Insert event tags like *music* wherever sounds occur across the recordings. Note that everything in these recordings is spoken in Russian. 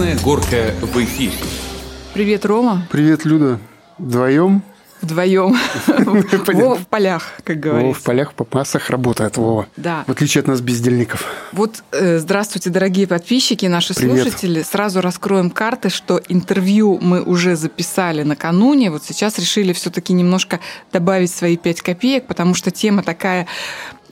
Красная горка в эфире. Привет, Рома. Привет, Люда. Вдвоем? Вдвоем. *laughs* Вова в полях, как говорится. Вова в полях, по массах работает Вова. Да. В отличие от нас, бездельников. Вот, э, здравствуйте, дорогие подписчики, наши Привет. слушатели. Сразу раскроем карты, что интервью мы уже записали накануне. Вот сейчас решили все-таки немножко добавить свои пять копеек, потому что тема такая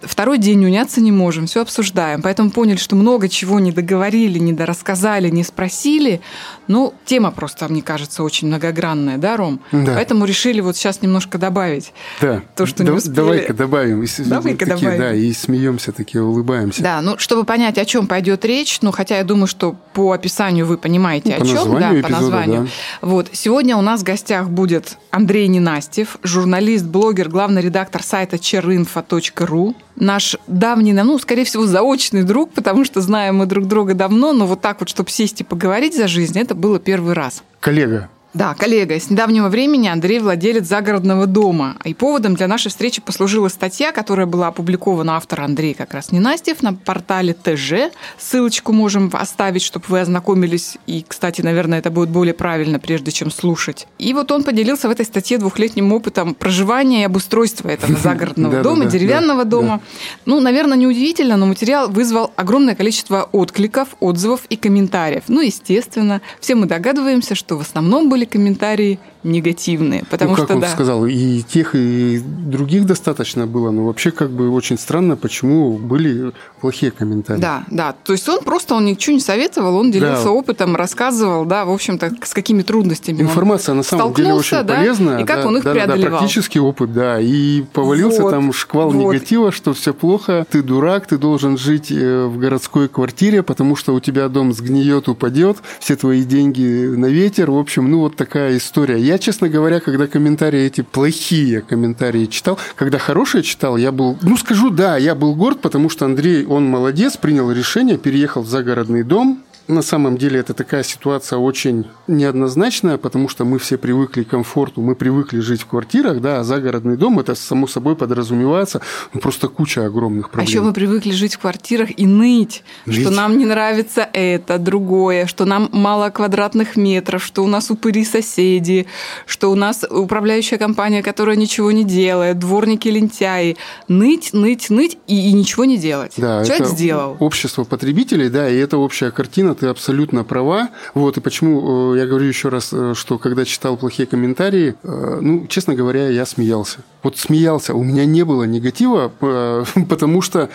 Второй день уняться не можем, все обсуждаем. Поэтому поняли, что много чего не договорили, не дорассказали, не спросили. Ну, тема просто, мне кажется, очень многогранная, да, Ром? Да. Поэтому решили вот сейчас немножко добавить. Да. То, что не Да- успели. Давай-ка добавим. Давай-ка такие, добавим. Да, и смеемся, такие улыбаемся. Да, ну, чтобы понять, о чем пойдет речь, ну, хотя я думаю, что по описанию вы понимаете, Ну, о по чем, да, по эпизода, названию. да. Вот, сегодня у нас в гостях будет Андрей Ненастьев, журналист, блогер, главный редактор сайта cherinfo.ru, наш давний, ну, скорее всего, заочный друг, потому что знаем мы друг друга давно, но вот так вот, чтобы сесть и поговорить за жизнь, это было первый раз. Коллега, Да, коллега, с недавнего времени Андрей владелец загородного дома. И поводом для нашей встречи послужила статья, которая была опубликована автор Андрей как раз Ненастьев на портале ТЖ. Ссылочку можем оставить, чтобы вы ознакомились. И, кстати, наверное, это будет более правильно, прежде чем слушать. И вот он поделился в этой статье двухлетним опытом проживания и обустройства этого *laughs* загородного дома, деревянного дома. Ну, наверное, неудивительно, но материал вызвал огромное количество откликов, отзывов и комментариев. Ну, естественно, все мы догадываемся, что в основном были комментарии негативные, потому ну, как что он да. сказал, и тех, и других достаточно было, но вообще как бы очень странно, почему были плохие комментарии. Да, да. То есть он просто он ничего не советовал, он делился Да. опытом, рассказывал, да, в общем-то, с какими трудностями Информация на самом деле очень да, полезная. и как да, он их да, да, да, преодолевал. практический опыт, да. И повалился Вот, там шквал вот. негатива, что все плохо, ты дурак, ты должен жить э, в городской квартире, потому что у тебя дом сгниет, упадет, все твои деньги на ветер. В общем, ну вот такая история. Я, честно говоря, когда комментарии эти плохие комментарии читал, когда хорошие читал, я был, ну скажу, да, я был горд, потому что Андрей, он молодец, принял решение, переехал в загородный дом, на самом деле это такая ситуация очень неоднозначная, потому что мы все привыкли к комфорту, мы привыкли жить в квартирах, да, а загородный дом это само собой подразумевается, ну, просто куча огромных А проблем. еще мы привыкли жить в квартирах и ныть, Ныть. что нам не нравится это, другое, что нам мало квадратных метров, что у нас упыри соседи, что у нас управляющая компания, которая ничего не делает, дворники лентяи. Ныть, ныть, ныть и, и ничего не делать. Да, Человек это сделал. общество потребителей, да, и это общая картина, ты абсолютно права. Вот, и почему э, я говорю еще раз, э, что когда читал плохие комментарии, э, ну, честно говоря, я смеялся. Вот смеялся. У меня не было негатива, *laughs* потому что,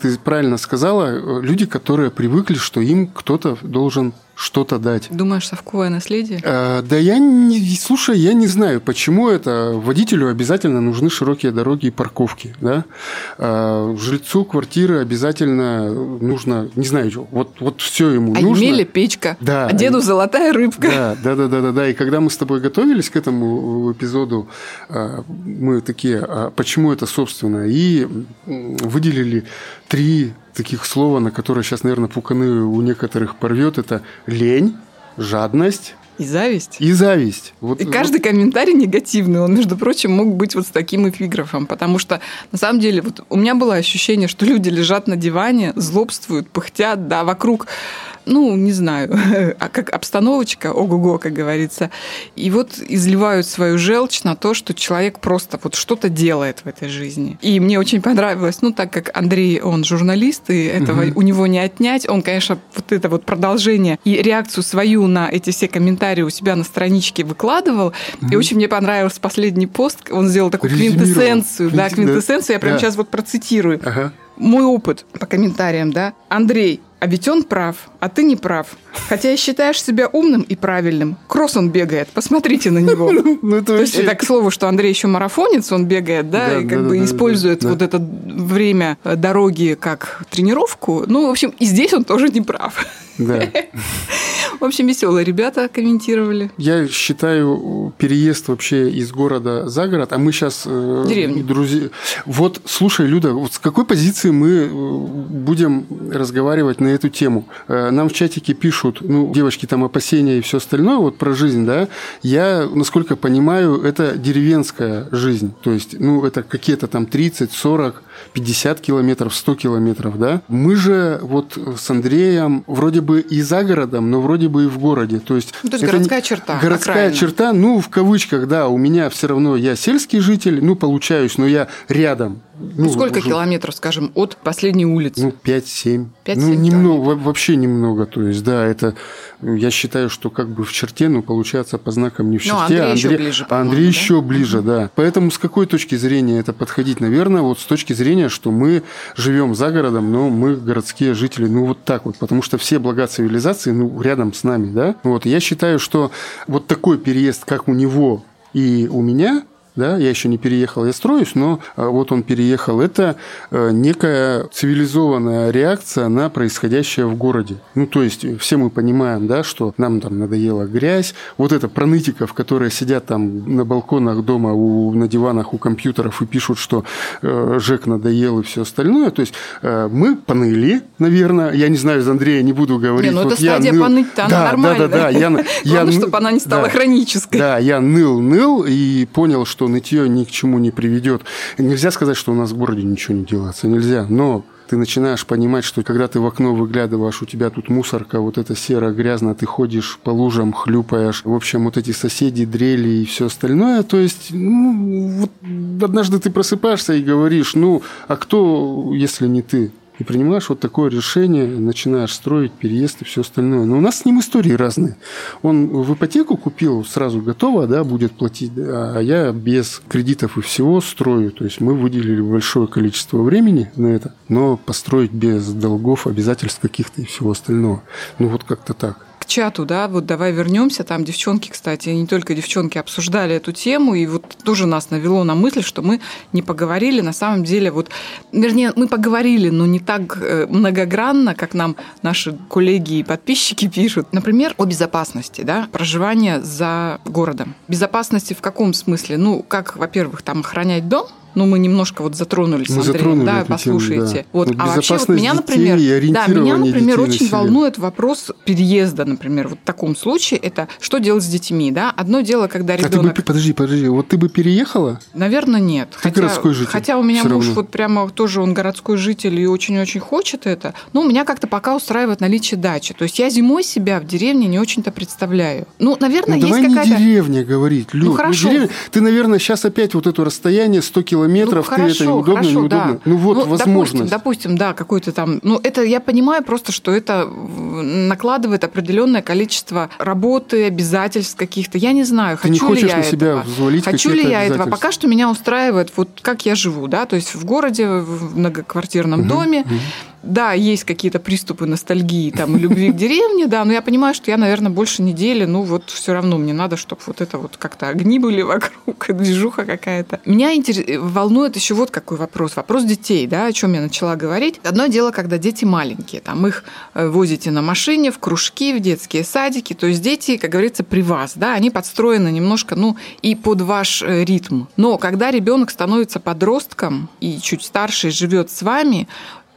ты правильно сказала, люди, которые привыкли, что им кто-то должен что-то дать. Думаешь, совковое наследие? Э, Да я не, слушай, я не знаю, почему это водителю обязательно нужны широкие дороги и парковки, да? Э, Жильцу квартиры обязательно нужно, не знаю, вот, вот все ему А нужно. Емеле печка, Да. а деду золотая рыбка. Да, да, да, да, да, да. И когда мы с тобой готовились к этому эпизоду, э, мы такие, а почему это собственно? И выделили три таких слова, на которые сейчас, наверное, пуканы у некоторых порвет. Это лень, жадность И зависть. и зависть. Вот, И каждый комментарий негативный, он, между прочим, мог быть вот с таким эпиграфом, потому что, на самом деле, вот у меня было ощущение, что люди лежат на диване, злобствуют, пыхтят, да, вокруг, ну, не знаю, *laughs* а как обстановочка, ого-го, как говорится, и вот изливают свою желчь на то, что человек просто вот что-то делает в этой жизни. И мне очень понравилось, ну, так как Андрей, он журналист, и этого Мгм. у него не отнять, он, конечно, вот это вот продолжение и реакцию свою на эти все комментарии у себя на страничке выкладывал. И очень мне понравился последний пост. Он сделал такую квинтэссенцию. Да, Квинт- квинтэссенцию. Я прямо да. сейчас вот процитирую. Ага. Мой опыт по комментариям, да. Андрей, а ведь он прав, а ты не прав. Хотя и считаешь себя умным и правильным. Кросс он бегает, посмотрите на него. *laughs* Ну, это То есть это к слову, что Андрей еще марафонец, он бегает, да, и как бы использует вот это время э, дороги как тренировку. Ну, в общем, и здесь он тоже не прав. Да. *laughs* В общем, веселые ребята комментировали. Я считаю переезд вообще из города за город, а мы сейчас... Э, Деревня. Друзья... Вот, слушай, Люда, вот с какой позиции мы э, будем разговаривать на эту тему? Э, нам в чатике пишут, ну, девочки, там опасения и все остальное, вот про жизнь, да? Я, насколько понимаю, это деревенская жизнь. То есть, ну, это какие-то там 30, 40, 50 километров, 100 километров, да? Мы же вот с Андреем вроде бы и за городом, но вроде бы и в городе. То есть, ну, то есть городская черта. Городская окраина. черта, ну, в кавычках, да, у меня все равно я сельский житель, ну, получаюсь, но я рядом. Ну, ну сколько уже... километров, скажем, от последней улицы? Ну, 5-7. Ну, немного, вообще немного. То есть, да, это я считаю, что как бы в черте, но получается по знакам не в ну, черте. Ну, Андрей, а Андрей еще ближе. Андрей да? еще ближе, да. Поэтому с какой точки зрения это подходить? Наверное, вот с точки зрения, что мы живем за городом, но мы городские жители, ну вот так вот, потому что все блага цивилизации, ну, рядом с нами, да. Вот я считаю, что вот такой переезд, как у него и у меня, да, я еще не переехал, я строюсь, но а, вот он переехал. Это э, некая цивилизованная реакция на происходящее в городе. Ну, то есть все мы понимаем, да, что нам там надоела грязь, вот это пронытиков, которые сидят там на балконах дома, у, на диванах у компьютеров и пишут, что э, Жек надоел и все остальное. То есть э, мы поныли, наверное, я не знаю, из Андрея не буду говорить. Не, ну вот это стадия ныл... поныть-то, она да, нормальная. Да, да, да. Я, я, чтобы она не стала да, хронической. Да, я ныл-ныл и понял, что нытье ни к чему не приведет. Нельзя сказать, что у нас в городе ничего не делается, нельзя, но ты начинаешь понимать, что когда ты в окно выглядываешь, у тебя тут мусорка, вот это серо, грязно, ты ходишь по лужам, хлюпаешь. В общем, вот эти соседи, дрели и все остальное. То есть, ну, вот однажды ты просыпаешься и говоришь, ну, а кто, если не ты? И принимаешь вот такое решение, начинаешь строить переезд и все остальное. Но у нас с ним истории разные. Он в ипотеку купил сразу готово, да, будет платить, а я без кредитов и всего строю. То есть мы выделили большое количество времени на это, но построить без долгов, обязательств каких-то и всего остального. Ну вот как-то так чату, да, вот давай вернемся. Там девчонки, кстати, не только девчонки обсуждали эту тему, и вот тоже нас навело на мысль, что мы не поговорили. На самом деле, вот, вернее, мы поговорили, но не так э, многогранно, как нам наши коллеги и подписчики пишут. Например, о безопасности, да, проживания за городом. Безопасности в каком смысле? Ну, как, во-первых, там охранять дом, ну, мы немножко вот затронули мы с Андреем, затронули да, послушайте. Тему, да. Вот, вот а вообще вот меня, например, да, меня, например, очень волнует вопрос переезда, например, вот в таком случае, это что делать с детьми, да? Одно дело, когда ребенок... А ты бы, подожди, подожди, вот ты бы переехала? Наверное, нет. Ты хотя, городской житель. Хотя у меня муж вот прямо тоже он городской житель и очень-очень хочет это, но меня как-то пока устраивает наличие дачи. То есть я зимой себя в деревне не очень-то представляю. Ну, наверное, ну, есть какая-то... не деревня говорить, Люд. Ну, хорошо. Ну, деревня... Ты, наверное, сейчас опять вот это расстояние 100 километров километров, ну, хорошо, ты это неудобно, хорошо, неудобно. Да. Ну вот ну, возможность. Допустим, допустим, да, какой-то там. Ну, это я понимаю просто, что это накладывает определенное количество работы, обязательств каких-то. Я не знаю, ты хочу не хочешь ли я на себя этого. взвалить Хочу ли я этого? Пока что меня устраивает вот как я живу, да, то есть в городе, в многоквартирном угу, доме. Угу да, есть какие-то приступы ностальгии там, любви к деревне, да, но я понимаю, что я, наверное, больше недели, ну вот все равно мне надо, чтобы вот это вот как-то огни были вокруг, *laughs* движуха какая-то. Меня интерес... волнует еще вот какой вопрос. Вопрос детей, да, о чем я начала говорить. Одно дело, когда дети маленькие, там их э, возите на машине в кружки, в детские садики, то есть дети, как говорится, при вас, да, они подстроены немножко, ну, и под ваш э, ритм. Но когда ребенок становится подростком и чуть старше живет с вами,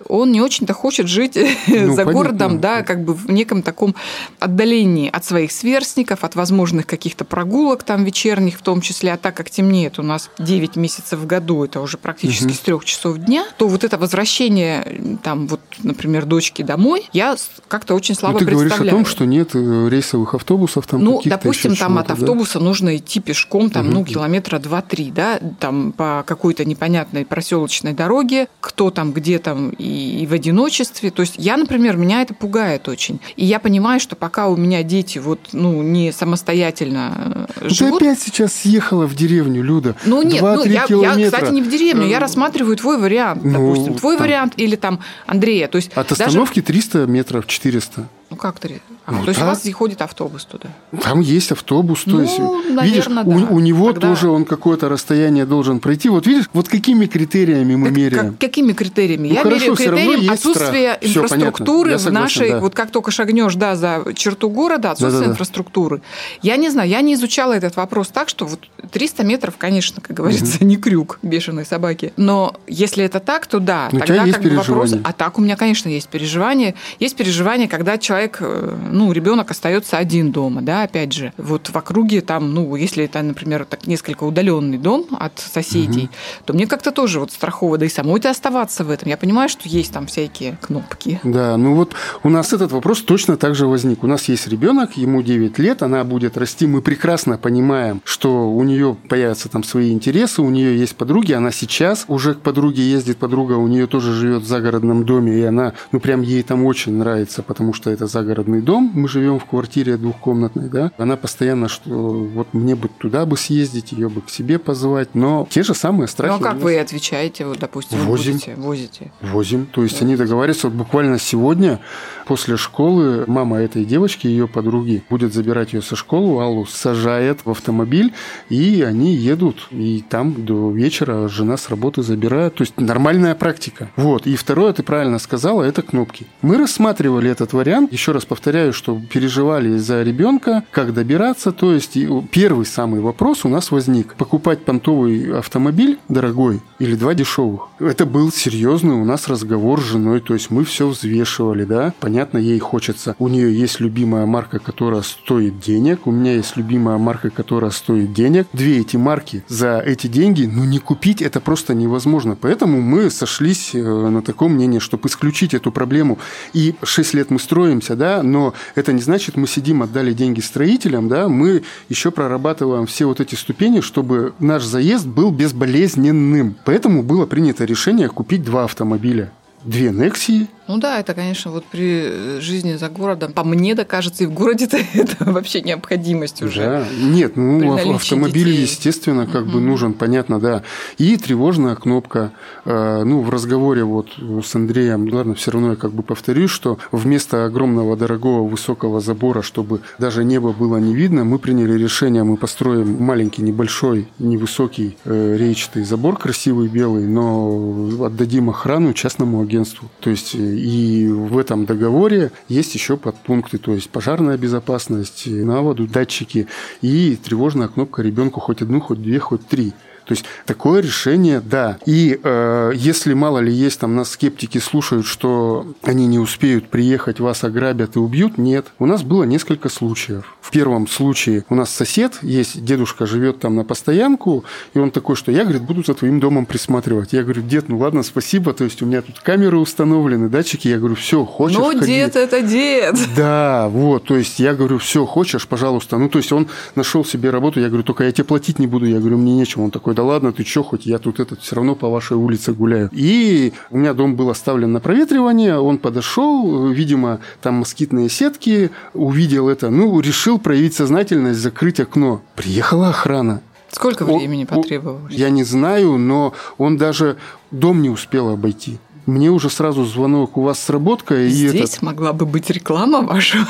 он не очень-то хочет жить *laughs* ну, за понятно. городом, да, как бы в неком таком отдалении от своих сверстников, от возможных каких-то прогулок там вечерних в том числе, а так как темнеет у нас 9 месяцев в году, это уже практически угу. с трех часов дня, то вот это возвращение там вот, например, дочки домой, я как-то очень слабо Но ну, ты представляю. говоришь о том, что нет э, рейсовых автобусов там Ну, допустим, там от автобуса да? нужно идти пешком там, угу. ну, километра 2-3, да, там по какой-то непонятной проселочной дороге, кто там, где там и и, в одиночестве. То есть я, например, меня это пугает очень. И я понимаю, что пока у меня дети вот, ну, не самостоятельно э, живут... Ты опять сейчас съехала в деревню, Люда. Ну нет, ну, я, я, кстати, не в деревню, я рассматриваю твой вариант, ну, допустим. Твой там... вариант или там Андрея. То есть От остановки даже... 300 метров, 400. Ну как 300? А, Ну то есть да. у вас ходит автобус туда? Там есть автобус, то Ну, есть, наверно, видишь, да. у, у него Тогда- тоже он какое-то расстояние должен пройти. Вот видишь, вот какими критериями мы Так меряем? как- какими критериями? Ну, Я хорошо, меряю критерием есть отсутствия страх. Инфраструктуры. Я в согласен, нашей... да. Вот как только шагнешь да, за черту города, отсутствие Да-да-да. инфраструктуры. Я не знаю, я не изучала этот вопрос так, что вот 300 метров, конечно, как говорится, не крюк бешеной собаки. Но если это так, то да. Ну, у тогда тебя есть как бы вопрос... переживания? А так у меня, конечно, есть переживания. Есть переживания, когда человек, э, ну, ребенок остается один дома, да, опять же. Вот в округе там, ну, если это, например, так несколько удаленный дом от соседей, то мне как-то тоже вот страхово, да и самой-то оставаться в этом. Я понимаю, что есть там всякие кнопки. Да, ну вот у нас этот вопрос точно так же возник. У нас есть ребенок, ему 9 лет, она будет расти. Мы прекрасно понимаем, что у нее появятся там свои интересы, у нее есть подруги, она сейчас уже к подруге ездит, подруга у нее тоже живет в загородном доме, и она, ну прям ей там очень нравится, потому что это загородный дом, мы живем в квартире двухкомнатной, да. Она постоянно, что вот мне бы туда бы съездить, ее бы к себе позвать, но те же самые страхи. Ну, а как нас. вы отвечаете, вот, допустим, Возим. будете, возите? Возим. То есть они договариваются, вот буквально сегодня после школы мама этой девочки, ее подруги, будет забирать ее со школы, Аллу сажает в автомобиль, и они едут, и там до вечера жена с работы забирает. То есть нормальная практика. Вот. И второе, ты правильно сказала, это кнопки. Мы рассматривали этот вариант. Еще раз повторяю, что переживали за ребенка, как добираться. То есть первый самый вопрос у нас возник. Покупать понтовый автомобиль дорогой или два дешевых? Это был серьезный у нас разговор с женой. То есть мы все взвешивали, да. Понятно, ей хочется. У нее есть любимая марка, которая стоит денег. У меня есть любимая марка, которая стоит денег. Две эти марки за эти деньги, ну не купить это просто невозможно. Поэтому мы сошлись э, на таком мнении, чтобы исключить эту проблему. И 6 лет мы строимся, да, но это не значит, мы сидим, отдали деньги строителям, да, мы еще прорабатываем все вот эти ступени, чтобы наш заезд был безболезненным. Поэтому было принято решение купить два автомобиля. Две Нексии Ну да, это, конечно, вот при э, жизни за городом, по мне, да, кажется, и в городе-то *laughs* это вообще необходимость уже. Да. Нет, ну автомобиль, детей. естественно, как бы нужен, понятно, да. И тревожная кнопка. Э, Ну, в разговоре вот с Андреем, ладно, все равно я как бы повторюсь, что вместо огромного, дорогого, высокого забора, чтобы даже небо было не видно, мы приняли решение, мы построим маленький, небольшой, невысокий э, речатый забор, красивый, белый, но отдадим охрану частному агентству. То есть э, и в этом договоре есть еще подпункты, то есть пожарная безопасность, на воду датчики и тревожная кнопка ребенку хоть одну, хоть две, хоть три. То есть такое решение, да. И э, если мало ли есть там нас скептики слушают, что они не успеют приехать, вас ограбят и убьют, нет. У нас было несколько случаев. В первом случае у нас сосед есть, дедушка живет там на постоянку, и он такой, что я, говорит, буду за твоим домом присматривать. Я говорю, дед, ну ладно, спасибо, то есть у меня тут камеры установлены, датчики. Я говорю, все, хочешь, Ну, ходи». дед это дед. Да, вот, то есть я говорю, все, хочешь, пожалуйста. Ну, то есть он нашел себе работу, я говорю, только я тебе платить не буду. Я говорю, мне нечего. Он такой, да ладно, ты что, хоть я тут этот все равно по вашей улице гуляю. И у меня дом был оставлен на проветривание, он подошел, видимо, там москитные сетки, увидел это, ну, решил проявить сознательность, закрыть окно. Приехала охрана. Сколько времени о- потребовалось? Я не знаю, но он даже дом не успел обойти. Мне уже сразу звонок, у вас сработка, и Здесь этот... могла бы быть реклама вашего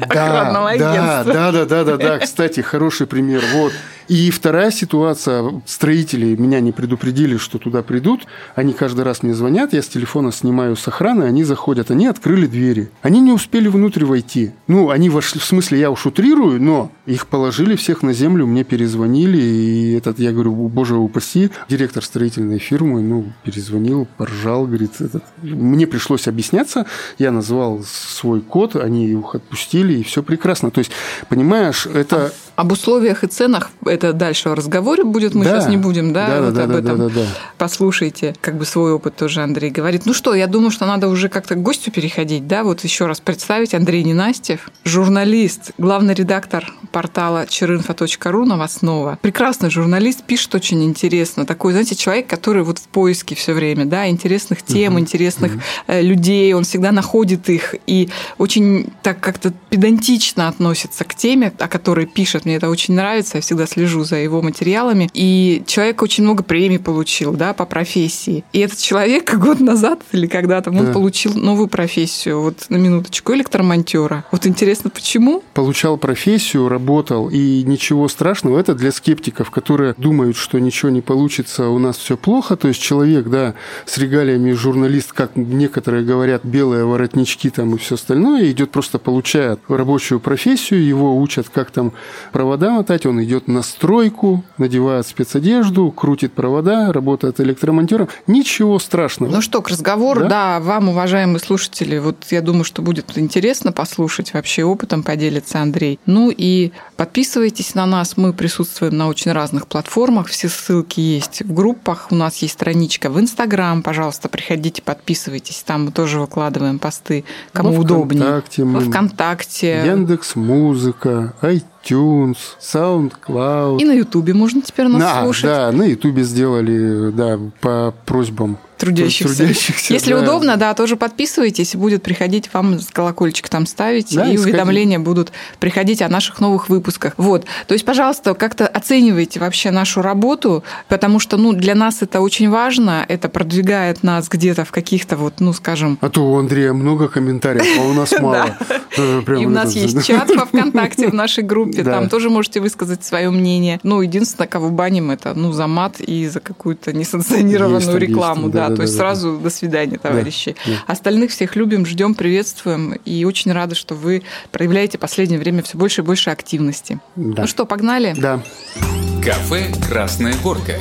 охранного *laughs* да, агентства. да, да, да, да, да. Кстати, хороший пример. Вот. И вторая ситуация. Строители меня не предупредили, что туда придут. Они каждый раз мне звонят, я с телефона снимаю с охраны, они заходят. Они открыли двери. Они не успели внутрь войти. Ну, они вошли, в смысле, я уж утрирую, но их положили всех на землю, мне перезвонили, и этот, я говорю, боже упаси, директор строительной фирмы, ну, перезвонил, поржал, говорит, этот, мне пришлось объясняться, я назвал свой код, они их отпустили, и все прекрасно. То есть, понимаешь, это... Об условиях и ценах это дальше в разговоре будет, мы Да. сейчас не будем, да, Да, вот да, об да, этом. да, да, да. Послушайте, как бы свой опыт тоже Андрей говорит. Ну что, я думаю, что надо уже как-то к гостю переходить, да, вот еще раз представить Андрей Ненастьев, журналист, главный редактор портала черинфо.ру новостного. Прекрасный журналист, пишет очень интересно. Такой, знаете, человек, который вот в поиске все время, да, интересных тем, интересных э, людей, он всегда находит их и очень так как-то педантично относится к теме, о которой пишет. Мне это очень нравится, я всегда слежу за его материалами. И человек очень много премий получил, да, по профессии. И этот человек *laughs* год назад или когда-то он получил новую профессию, вот на минуточку, электромонтера. Вот интересно, почему? Получал профессию, работал, и ничего страшного. Это для скептиков, которые думают, что ничего не получится, у нас все плохо. То есть человек, да, с регалиями журналист, как некоторые говорят, белые воротнички там и все остальное, идет просто получает рабочую профессию, его учат, как там провода мотать, он идет на стройку, надевает спецодежду, крутит провода, работает электромонтером. Ничего страшного. Ну что, к разговору, да, да вам, уважаемые слушатели, вот я думаю, что будет интересно послушать, вообще опытом поделится Андрей. Ну и подписывайтесь на нас, мы присутствуем на очень разных платформах, все ссылки есть в группах, у нас есть страничка в Инстаграм, пожалуйста, приходите, подписывайтесь, там мы тоже выкладываем посты, кому ну, удобнее. ВКонтакте мы... ВКонтакте. Яндекс Музыка, iTunes, SoundCloud. И на Ютубе можно теперь нас а, слушать. Да, на Ютубе сделали, да, по просьбам трудящихся. трудящихся Если да. удобно, да, тоже подписывайтесь, будет приходить вам колокольчик там ставить, да, и исходи. уведомления будут приходить о наших новых выпусках. Вот. То есть, пожалуйста, как-то оценивайте вообще нашу работу, потому что, ну, для нас это очень важно, это продвигает нас где-то в каких-то вот, ну, скажем... А то у Андрея много комментариев, а у нас *laughs* мало. И у нас есть чат во ВКонтакте в нашей группе, там тоже можете высказать свое мнение. Ну, единственное, кого баним, это, ну, за мат и за какую-то несанкционированную рекламу, да, да, то есть да, сразу да. до свидания, товарищи. Да, да. Остальных всех любим, ждем, приветствуем и очень рады, что вы проявляете в последнее время все больше и больше активности. Да. Ну что, погнали? Да. Кафе «Красная горка».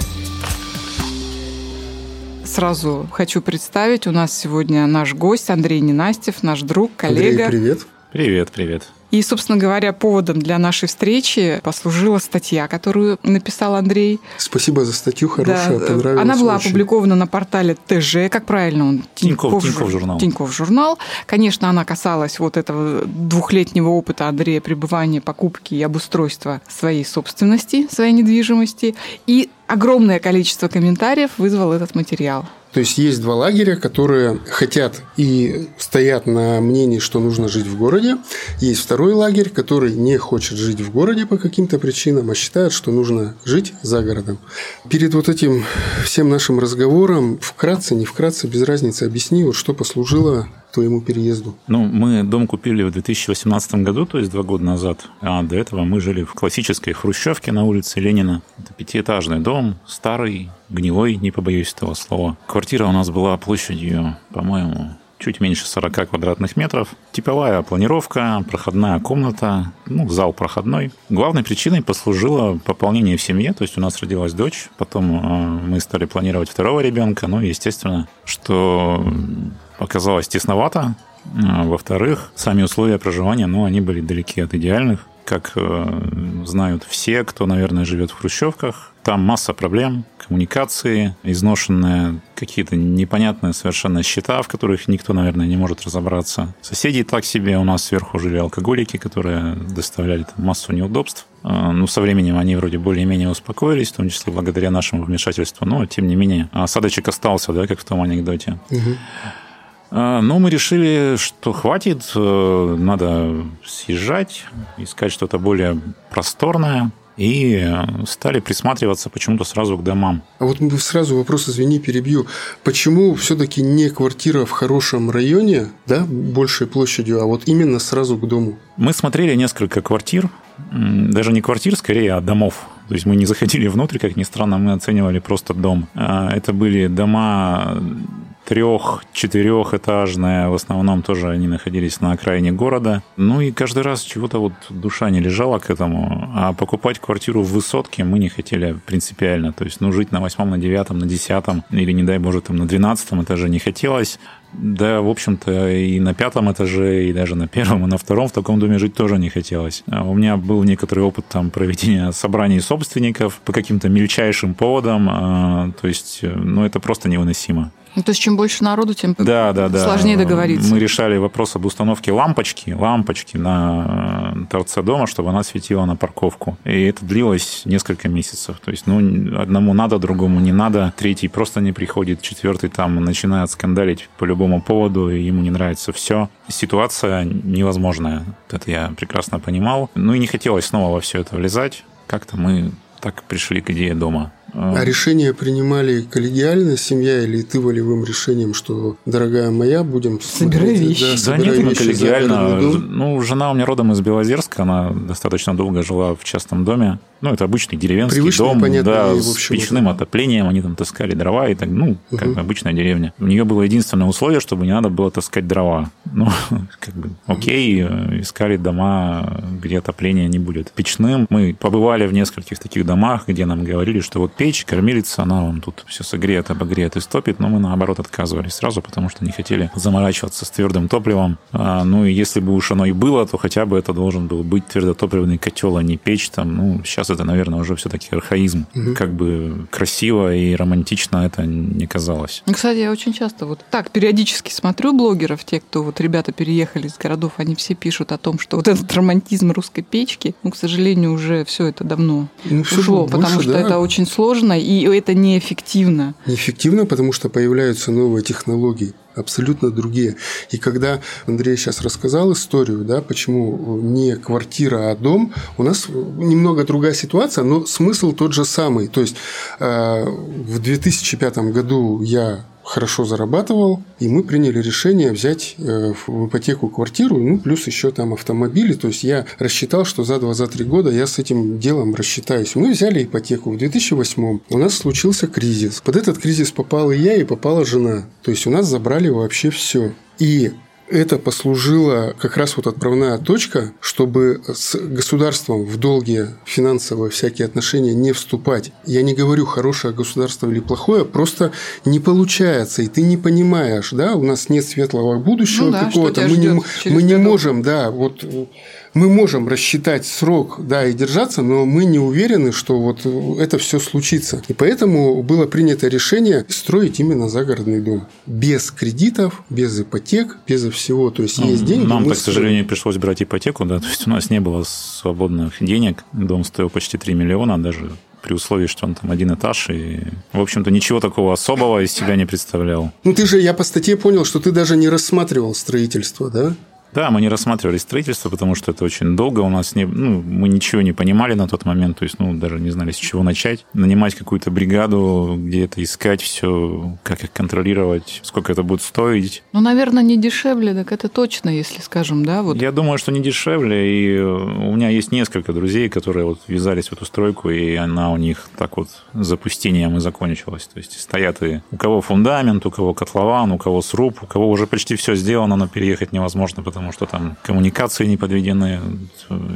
Сразу хочу представить, у нас сегодня наш гость Андрей Ненастев, наш друг, коллега. Андрей, привет. Привет, привет. И, собственно говоря, поводом для нашей встречи послужила статья, которую написал Андрей. Спасибо за статью, хорошая, да. понравилась Она была очень. опубликована на портале ТЖ, как правильно он? Тиньков, Тиньков, журнал. Тиньков журнал. Конечно, она касалась вот этого двухлетнего опыта Андрея пребывания, покупки и обустройства своей собственности, своей недвижимости. И огромное количество комментариев вызвал этот материал. То есть есть два лагеря, которые хотят и стоят на мнении, что нужно жить в городе. Есть второй лагерь, который не хочет жить в городе по каким-то причинам, а считает, что нужно жить за городом. Перед вот этим всем нашим разговором вкратце, не вкратце, без разницы, объясни, вот что послужило твоему переезду? Ну, мы дом купили в 2018 году, то есть два года назад. А до этого мы жили в классической хрущевке на улице Ленина. Это пятиэтажный дом, старый, гнилой, не побоюсь этого слова. Квартира у нас была площадью, по-моему, чуть меньше 40 квадратных метров. Типовая планировка, проходная комната, ну, зал проходной. Главной причиной послужило пополнение в семье, то есть у нас родилась дочь, потом э, мы стали планировать второго ребенка, ну, естественно, что оказалось тесновато. А, во-вторых, сами условия проживания, ну, они были далеки от идеальных. Как э, знают все, кто, наверное, живет в хрущевках, там масса проблем, коммуникации, изношенные какие-то непонятные совершенно счета, в которых никто, наверное, не может разобраться. Соседи так себе, у нас сверху жили алкоголики, которые доставляли там массу неудобств. А, ну, со временем они вроде более-менее успокоились, в том числе благодаря нашему вмешательству, но, тем не менее, осадочек остался, да, как в том анекдоте. Угу. А, но мы решили, что хватит, э, надо съезжать, искать что-то более просторное. И стали присматриваться почему-то сразу к домам. А вот сразу вопрос, извини, перебью. Почему все-таки не квартира в хорошем районе, да, большей площадью, а вот именно сразу к дому? Мы смотрели несколько квартир, даже не квартир, скорее, а домов. То есть мы не заходили внутрь, как ни странно, мы оценивали просто дом. А, это были дома трех-четырехэтажная, в основном тоже они находились на окраине города. Ну и каждый раз чего-то вот душа не лежала к этому. А покупать квартиру в высотке мы не хотели принципиально. То есть, ну, жить на восьмом, на девятом, на десятом или, не дай боже, там на двенадцатом этаже не хотелось. Да, в общем-то, и на пятом этаже, и даже на первом, и на втором в таком доме жить тоже не хотелось. А у меня был некоторый опыт там проведения собраний собственников по каким-то мельчайшим поводам. А, то есть, ну, это просто невыносимо. Ну, то есть, чем больше народу, тем да, да, да. сложнее договориться. Мы решали вопрос об установке лампочки, лампочки на торце дома, чтобы она светила на парковку. И это длилось несколько месяцев. То есть, ну, одному надо, другому не надо, третий просто не приходит, четвертый там начинает скандалить по любому поводу, и ему не нравится все. Ситуация невозможная. Это я прекрасно понимал. Ну и не хотелось снова во все это влезать. Как-то мы так пришли к идее дома. А решение принимали коллегиально, семья или ты волевым решением, что, дорогая моя, будем... Собирай вещи. Да, да нет, мы коллегиально. Ну, жена у меня родом из Белозерска, она достаточно долго жила в частном доме. Ну, это обычный деревенский Привычный, дом, понятно, да, и, с печным отоплением, они там таскали дрова и так, ну, как Мгм. бы обычная деревня. У нее было единственное условие, чтобы не надо было таскать дрова. Ну, *laughs* как бы, окей, искали дома, где отопления не будет печным. Мы побывали в нескольких таких домах, где нам говорили, что вот печь, кормилица, она вам тут все согреет, обогреет и стопит, но мы наоборот отказывались сразу, потому что не хотели заморачиваться с твердым топливом. А, ну и если бы уж оно и было, то хотя бы это должен был быть твердотопливный котел, а не печь там. Ну, сейчас это, наверное, уже все-таки архаизм. Как бы красиво и романтично это не казалось. Ну, Кстати, я очень часто вот так периодически смотрю блогеров, те, кто вот ребята переехали из городов, они все пишут о том, что вот этот романтизм русской печки, ну, к сожалению, уже все это давно Ну, ушло, больше, потому что да. это очень сложно и это неэффективно. Неэффективно, потому что появляются новые технологии абсолютно другие. И когда Андрей сейчас рассказал историю, да, почему не квартира, а дом, у нас немного другая ситуация, но смысл тот же самый. То есть э, в 2005 году я хорошо зарабатывал, и мы приняли решение взять э, в ипотеку квартиру, ну, плюс еще там автомобили. То есть я рассчитал, что за 2-3 года я с этим делом рассчитаюсь. Мы взяли ипотеку в 2008 у нас случился кризис. Под этот кризис попал и я, и попала жена. То есть у нас забрали вообще все. И это послужило как раз вот отправная точка, чтобы с государством в долгие финансовые всякие отношения не вступать. Я не говорю хорошее государство или плохое, просто не получается, и ты не понимаешь, да, у нас нет светлого будущего Ну да, какого-то, мы не, мы не можем, да, вот мы можем рассчитать срок, да, и держаться, но мы не уверены, что вот э, это все случится. И поэтому было принято решение строить именно загородный дом. Без кредитов, без ипотек, без всего. То есть есть деньги. Нам, к сожалению, пришлось брать ипотеку, да, *laughs* то есть у нас не было свободных денег, дом стоил почти 3 миллиона, даже при условии, что он там один этаж, и, в общем-то, ничего такого особого из себя не представлял. Ну ты же, я по статье понял, что ты даже не рассматривал строительство, да? Да, мы не рассматривали строительство, потому что это очень долго. У нас не, ну, мы ничего не понимали на тот момент, то есть, ну, даже не знали, с чего начать. Нанимать какую-то бригаду, где это искать все, как их контролировать, сколько это будет стоить. Ну, наверное, не дешевле, так это точно, если скажем, да, вот. Я думаю, что не дешевле, и э, у меня есть несколько друзей, которые вот ввязались в эту стройку, и она у них так вот запустением и закончилась. То есть стоят и у кого фундамент, у кого котлован, у кого сруб, у кого уже почти все сделано, но переехать невозможно, потому что там коммуникации не подведены,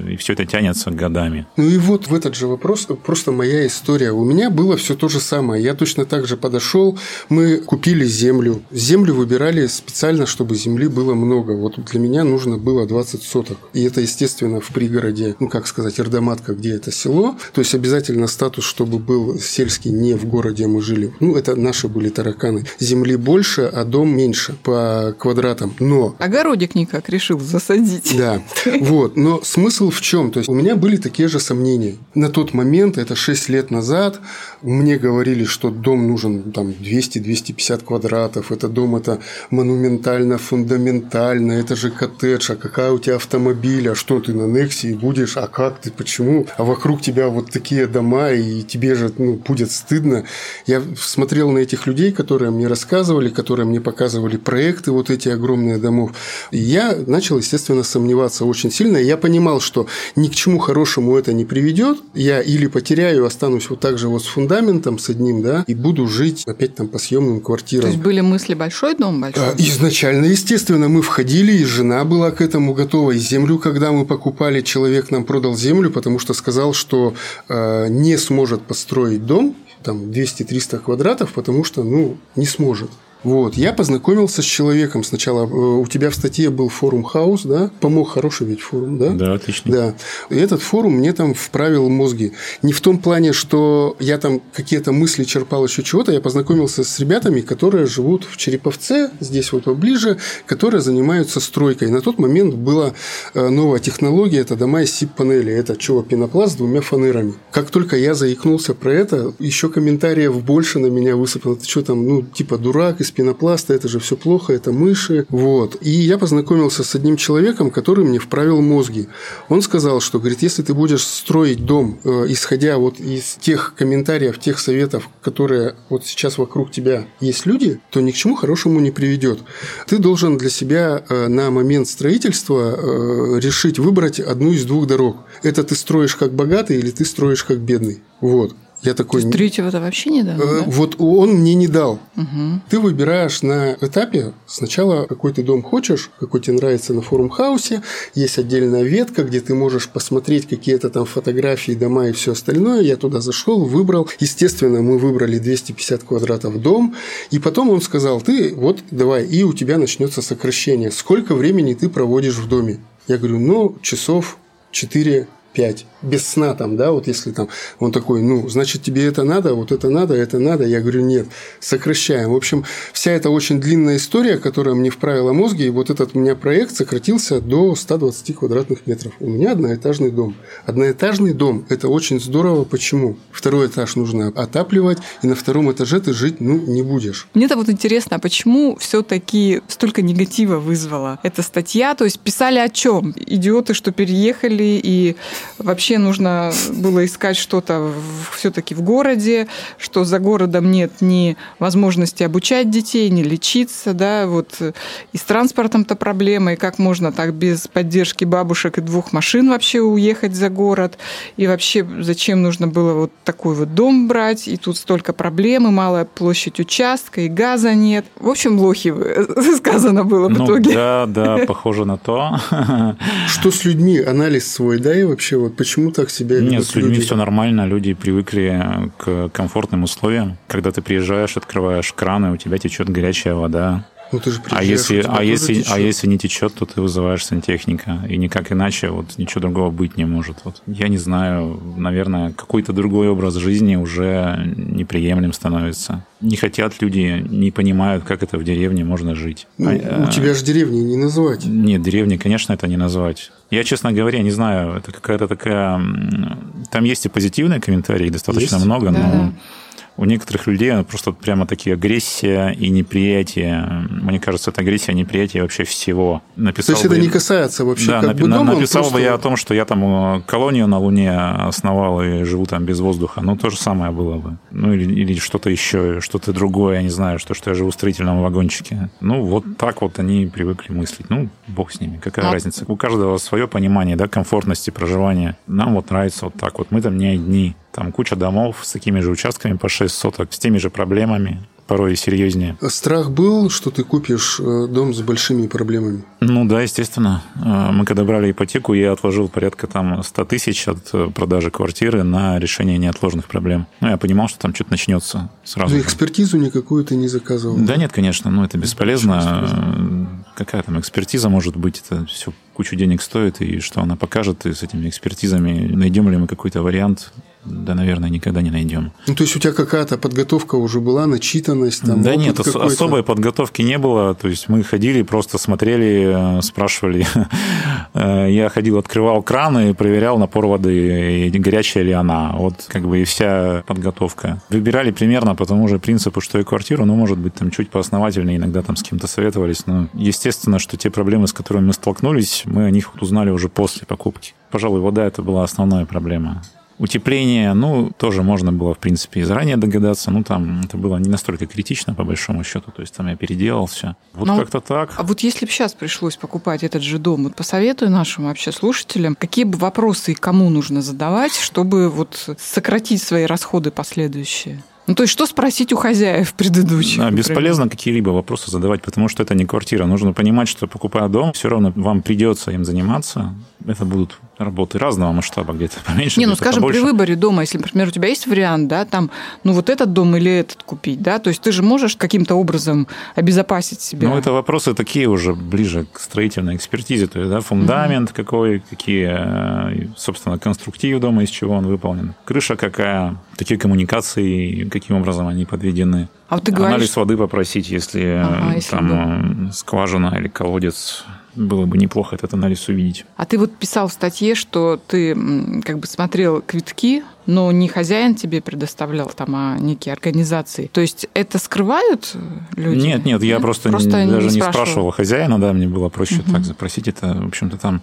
и все это тянется годами. Ну и вот в этот же вопрос просто моя история. У меня было все то же самое. Я точно так же подошел, мы купили землю. Землю выбирали специально, чтобы земли было много. Вот для меня нужно было 20 соток. И это, естественно, в пригороде, ну как сказать, Эрдоматка, где это село. То есть обязательно статус, чтобы был сельский, не в городе мы жили. Ну это наши были тараканы. Земли больше, а дом меньше по квадратам. Но Огородик никак решил засадить. да, *laughs* вот. Но смысл в чем? То есть у меня были такие же сомнения. На тот момент, это 6 лет назад, мне говорили, что дом нужен там 200-250 квадратов. Это дом это монументально, фундаментально. Это же коттедж. А какая у тебя автомобиль? А что ты на Нексии будешь? А как ты? Почему? А вокруг тебя вот такие дома, и тебе же ну, будет стыдно. Я смотрел на этих людей, которые мне рассказывали, которые мне показывали проекты вот эти огромные домов. И я начал, естественно, сомневаться очень сильно. Я понимал, что ни к чему хорошему это не приведет. Я или потеряю, останусь вот так же вот с фундаментом, с одним, да, и буду жить опять там по съемным То квартирам. есть были мысли большой дом, большой А? Изначально, естественно, мы входили, и жена была к этому готова. И землю, когда мы покупали, человек нам продал землю, потому что сказал, что э, не сможет построить дом, там 200-300 квадратов, потому что, ну, не сможет. Вот. Я познакомился с человеком сначала. Э, у тебя в статье был форум Хаус, да? Помог хороший ведь форум, да? Да, отлично. Да. И этот форум мне там вправил мозги. Не в том плане, что я там какие-то мысли черпал еще чего-то. Я познакомился с ребятами, которые живут в Череповце, здесь вот поближе, которые занимаются стройкой. На тот момент была э, новая технология, это дома из СИП-панели. Это чего, пенопласт с двумя фанерами. Как только я заикнулся про это, еще комментариев больше на меня высыпало. Ты что там, ну, типа дурак из пенопласта, это же все плохо, это мыши. Вот. И я познакомился с одним человеком, который мне вправил мозги. Он сказал, что, говорит, если ты будешь строить дом, э, исходя вот из тех комментариев, тех советов, которые вот сейчас вокруг тебя есть люди, то ни к чему хорошему не приведет. Ты должен для себя э, на момент строительства э, решить выбрать одну из двух дорог. Это ты строишь как богатый или ты строишь как бедный. Вот. Я такой... То есть третьего-то вообще не дал? Э, да? Вот он мне не дал. Угу. Ты выбираешь на этапе сначала какой ты дом хочешь, какой тебе нравится на форум-хаусе. Есть отдельная ветка, где ты можешь посмотреть какие-то там фотографии, дома и все остальное. Я туда зашел, выбрал. Естественно, мы выбрали 250 квадратов дом. И потом он сказал, ты вот давай, и у тебя начнется сокращение. Сколько времени ты проводишь в доме? Я говорю, ну, часов 4 5. Без сна там, да, вот если там он такой, ну, значит, тебе это надо, вот это надо, это надо. Я говорю, нет, сокращаем. В общем, вся эта очень длинная история, которая мне вправила мозги, и вот этот у меня проект сократился до 120 квадратных метров. У меня одноэтажный дом. Одноэтажный дом – это очень здорово. Почему? Второй этаж нужно отапливать, и на втором этаже ты жить, ну, не будешь. Мне-то вот интересно, а почему все-таки столько негатива вызвала эта статья? То есть писали о чем? Идиоты, что переехали и вообще нужно было искать что-то все-таки в городе, что за городом нет ни возможности обучать детей, ни лечиться, да, вот и с транспортом-то проблема, и как можно так без поддержки бабушек и двух машин вообще уехать за город, и вообще зачем нужно было вот такой вот дом брать, и тут столько проблем, и малая площадь участка, и газа нет. В общем, лохи *laughs* сказано было в ну, итоге. Да, да, похоже на то. Что с людьми? Анализ свой, да, и вообще вот почему так себя ведут Нет, с людьми люди? все нормально, люди привыкли к комфортным условиям. Когда ты приезжаешь, открываешь краны, у тебя течет горячая вода. Ну, ты же А если, у тебя а, если, течет. а если не течет, то ты вызываешь сантехника. И никак иначе вот ничего другого быть не может. Вот. Я не знаю, наверное, какой-то другой образ жизни уже неприемлем становится. Не хотят люди, не понимают, как это в деревне можно жить. Ну, А, у тебя же деревни не назвать. нет, деревни, конечно, это не назвать. Я, честно говоря, не знаю, это какая-то такая... Там есть и позитивные комментарии, их достаточно Есть? много, Да, но. У некоторых людей ну, просто прямо такие агрессия и неприятие. Мне кажется, это агрессия и неприятие вообще всего. То Написал есть это бы- не касается вообще да, как напи- бы дома, написал просто- бы я о том, что я там э, колонию на Луне основал и живу там без воздуха. Ну, то же самое было бы. Ну, или, или что-то еще, что-то другое, я не знаю, что, что я живу в строительном вагончике. Ну, вот так вот они привыкли мыслить. Ну, бог с ними, какая А- разница. У каждого свое понимание, да, комфортности проживания. Нам вот нравится вот так вот. Мы там не одни. Там куча домов с такими же участками по 6 соток, с теми же проблемами, порой и серьезнее. Страх был, что ты купишь э, дом с большими проблемами. Ну да, естественно. Э, Мы когда брали ипотеку, я отложил порядка там 100 тысяч от э, продажи квартиры на решение неотложных проблем. Ну, я понимал, что там что-то начнется сразу. Же. экспертизу никакую ты не заказывал. Да нет, конечно, ну это бесполезно. Какая там экспертиза может быть? Это все кучу денег стоит, и что она покажет, и с этими экспертизами найдем ли мы какой-то вариант? Да, наверное, никогда не найдем. Ну, то есть у тебя какая-то подготовка уже была, начитанность, там, да нет, ос- особой подготовки не было. То есть мы ходили, просто смотрели, э, спрашивали. *laughs* Э, Я ходил, открывал краны, проверял напор воды, и горячая ли она. Вот как бы и вся подготовка. Выбирали примерно по тому же принципу, что и квартиру, но, может быть, там чуть поосновательнее, иногда там с кем-то советовались. Но естественно, что те проблемы, с которыми мы столкнулись, мы о них узнали уже после покупки. Пожалуй, вода это была основная проблема. Утепление, ну, тоже можно было, в принципе, и заранее догадаться. Ну, там это было не настолько критично, по большому счету. То есть там я переделал все. Вот Ну, как-то так. А вот если бы сейчас пришлось покупать этот же дом, вот посоветуй нашим вообще слушателям, какие бы вопросы и кому нужно задавать, чтобы вот сократить свои расходы последующие? Ну, то есть, что спросить у хозяев предыдущих? Да, например? бесполезно какие-либо вопросы задавать, потому что это не квартира. Нужно понимать, что покупая дом, все равно вам придется им заниматься. Это будут работы разного масштаба, где-то *laughs* поменьше, Не, ну скажем, побольше. при выборе дома, если, например, у тебя есть вариант, да, там, ну вот этот дом или этот купить, да, то есть ты же можешь каким-то образом обезопасить себя. Ну, это вопросы такие уже ближе к строительной экспертизе. То есть, да, фундамент какой, какие, э, собственно, конструктив дома, из чего он выполнен. Крыша какая, такие коммуникации, каким образом они подведены. А вот ты Анализ говоришь, воды попросить, если, э, Ага, если там э, скважина или колодец. Было бы неплохо этот анализ увидеть. а ты вот писал в статье, что ты как бы смотрел квитки, но не хозяин тебе предоставлял там, а некие организации. То есть это скрывают люди? Нет, нет, я просто, не- Просто даже не спрашивала. спрашивал хозяина, да, мне было проще так запросить это. В общем-то, там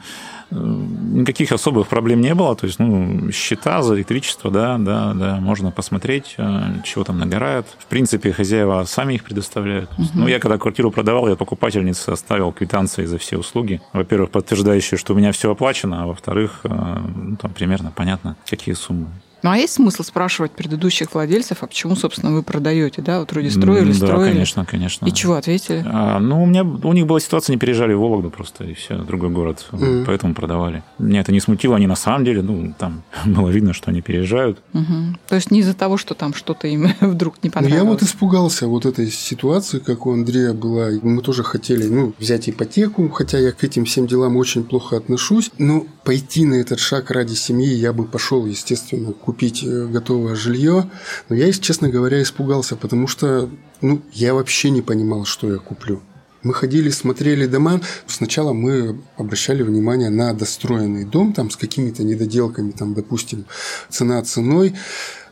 никаких особых проблем не было. То есть, ну, счета за электричество, да, да, да, можно посмотреть, э, чего там нагорает. В принципе, хозяева сами их предоставляют. Есть, Ну, я когда квартиру продавал, я покупательнице оставил квитанции за все услуги. Во-первых, подтверждающие, что у меня все оплачено, а во-вторых, э, ну, там примерно понятно, какие суммы. Ну, а есть смысл спрашивать предыдущих владельцев, а почему, собственно, вы продаете, да? Вот вроде строили, М, строили. Да, конечно, конечно. И чего ответили? А, ну, у меня у них была ситуация, они переезжали в Вологду просто, и все, другой город, Мгм. поэтому продавали. Меня это не смутило, они на самом деле, ну, там *laughs* было видно, что они переезжают. Мгм. То есть не из-за того, что там что-то им *laughs* вдруг не Ну, понравилось. я вот испугался вот этой ситуации, как у Андрея была. Мы тоже хотели ну, взять ипотеку, хотя я к этим всем делам очень плохо отношусь. Но пойти на этот шаг ради семьи я бы пошел, естественно, купить э, готовое жилье. Но я, честно говоря, испугался, потому что ну, я вообще не понимал, что я куплю. Мы ходили, смотрели дома. Сначала мы обращали внимание на достроенный дом, там с какими-то недоделками, там, допустим, цена ценой.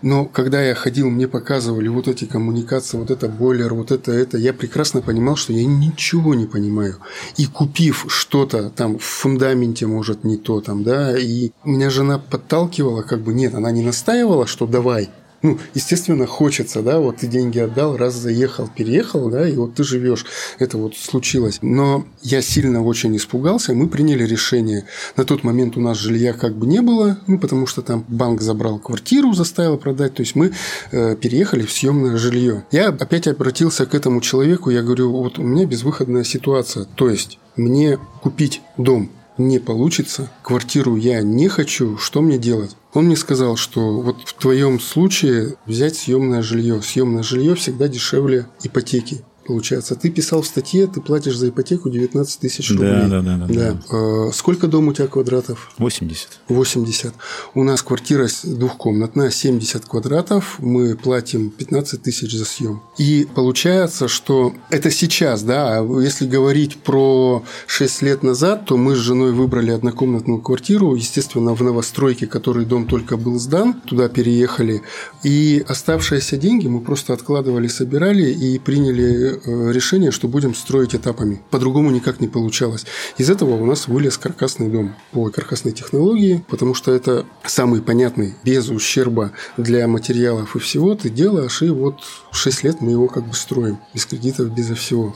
Но когда я ходил, мне показывали вот эти коммуникации, вот это бойлер, вот это, это, я прекрасно понимал, что я ничего не понимаю. И купив что-то там в фундаменте, может, не то там, да, и меня жена подталкивала, как бы, нет, она не настаивала, что давай, ну, естественно, хочется, да, вот ты деньги отдал, раз заехал, переехал, да, и вот ты живешь. Это вот случилось. Но я сильно очень испугался, мы приняли решение. На тот момент у нас жилья как бы не было, ну, потому что там банк забрал квартиру, заставил продать, то есть мы э, переехали в съемное жилье. Я опять обратился к этому человеку, я говорю, вот у меня безвыходная ситуация, то есть мне купить дом не получится, квартиру я не хочу, что мне делать? Он мне сказал, что вот в твоем случае взять съемное жилье. Съемное жилье всегда дешевле ипотеки. Получается, ты писал в статье, ты платишь за ипотеку 19 тысяч рублей. Да, да, да, да, да. Э, Сколько дом у тебя квадратов? 80. 80. У нас квартира двухкомнатная, 70 квадратов. Мы платим 15 тысяч за съем. И получается, что это сейчас, да, а если говорить про 6 лет назад, то мы с женой выбрали однокомнатную квартиру, естественно, в новостройке, который дом только был сдан, туда переехали. И оставшиеся деньги мы просто откладывали, собирали и приняли решение, что будем строить этапами. По-другому никак не получалось. Из этого у нас вылез каркасный дом по каркасной технологии, потому что это самый понятный, без ущерба для материалов и всего. Ты делаешь, и вот 6 лет мы его как бы строим. Без кредитов, безо всего.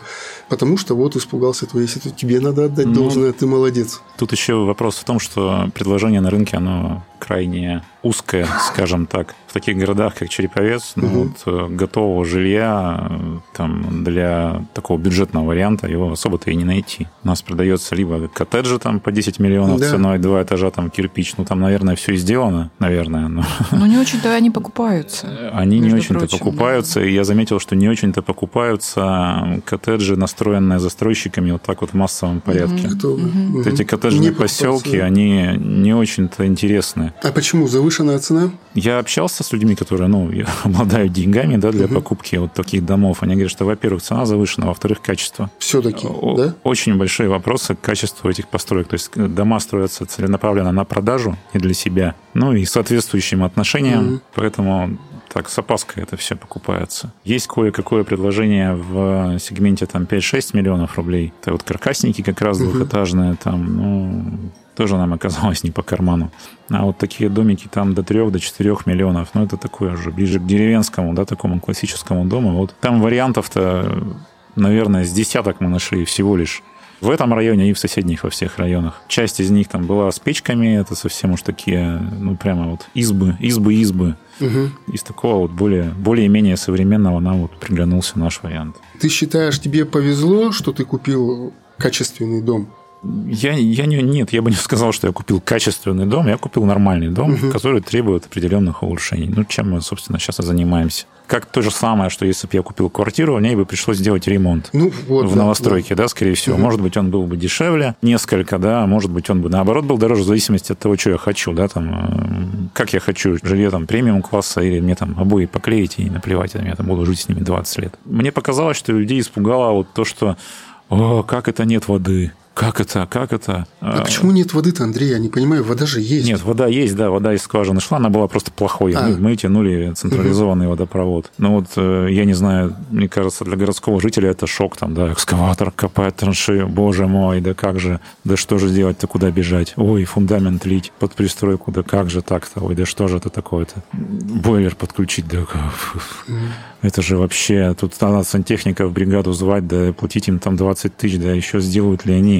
Потому что вот испугался твоей ситуации. Тебе надо отдать Ну, должное, ты молодец. Тут еще вопрос в том, что предложение на рынке, оно крайне узкое, скажем так. В таких городах, как Череповец, ну, Мгм. вот, э, готового жилья там, для такого бюджетного варианта его особо-то и не найти. У нас продается либо коттеджи там по 10 миллионов Да. ценой, два этажа там кирпич. Ну, там, наверное, все и сделано, наверное, но Ну, не очень-то они покупаются. они не очень-то прочим, покупаются. И я заметил, что не очень-то покупаются коттеджи, настроенные застройщиками вот так вот в массовом порядке. Готовы. Вот эти коттеджные Не поселки, они не очень-то интересны. А почему? Завышенная цена? Я общался с людьми, которые, ну, *laughs* обладают деньгами, да, для покупки вот таких домов. Они говорят, что, во-первых, цена завышена, во-вторых, качество. Все-таки, О- да? Очень большие вопросы к качеству этих построек. То есть э, дома строятся целенаправленно на продажу и для себя, ну и соответствующим отношениям. Мгм. Поэтому так с опаской это все покупается. Есть кое-какое предложение в сегменте там 5-6 миллионов рублей. Это вот каркасники как раз Мгм. двухэтажные там, ну, тоже нам оказалось не по карману. А вот такие домики там до 3 до 4 миллионов, ну, это такое уже ближе к деревенскому, да, такому классическому дому. Вот там вариантов-то, наверное, с десяток мы нашли всего лишь. В этом районе и в соседних во всех районах. Часть из них там была с печками, это совсем уж такие, ну, прямо вот избы, избы, Мгм. Из такого вот более, более-менее современного нам вот приглянулся наш вариант. Ты считаешь, тебе повезло, что ты купил качественный дом? Я, я не, нет, я бы не *laughs* сказал, что я купил качественный дом. Я купил нормальный дом, угу. который требует определенных улучшений. Ну, чем мы, собственно, сейчас и занимаемся. Как то же самое, что если бы я купил квартиру, мне бы пришлось сделать ремонт ну, вот, в да, новостройке, да. да, скорее всего. Угу. Может быть, он был бы дешевле несколько, да, может быть, он бы наоборот был дороже в зависимости от того, что я хочу, да, там, э, как я хочу, жилье там премиум класса или мне там обои поклеить и наплевать, я там буду жить с ними 20 лет. Мне показалось, что людей испугало вот то, что о, как это нет воды? Как это? Как это? А, а почему нет воды-то, Андрей? Я не понимаю, вода же есть. Нет, вода есть, да, вода из скважины шла, она была просто плохой. А. Мы, мы тянули централизованный угу. водопровод. Ну вот, э, я не знаю, мне кажется, для городского жителя это шок, там, да, экскаватор копает траншею, боже мой, да как же, да что же делать-то, куда бежать? Ой, фундамент лить под пристройку, да как же так-то, ой, да что же это такое-то? Бойлер подключить, да. Это же вообще, тут надо сантехников в бригаду звать, да платить им там 20 тысяч, да еще сделают ли они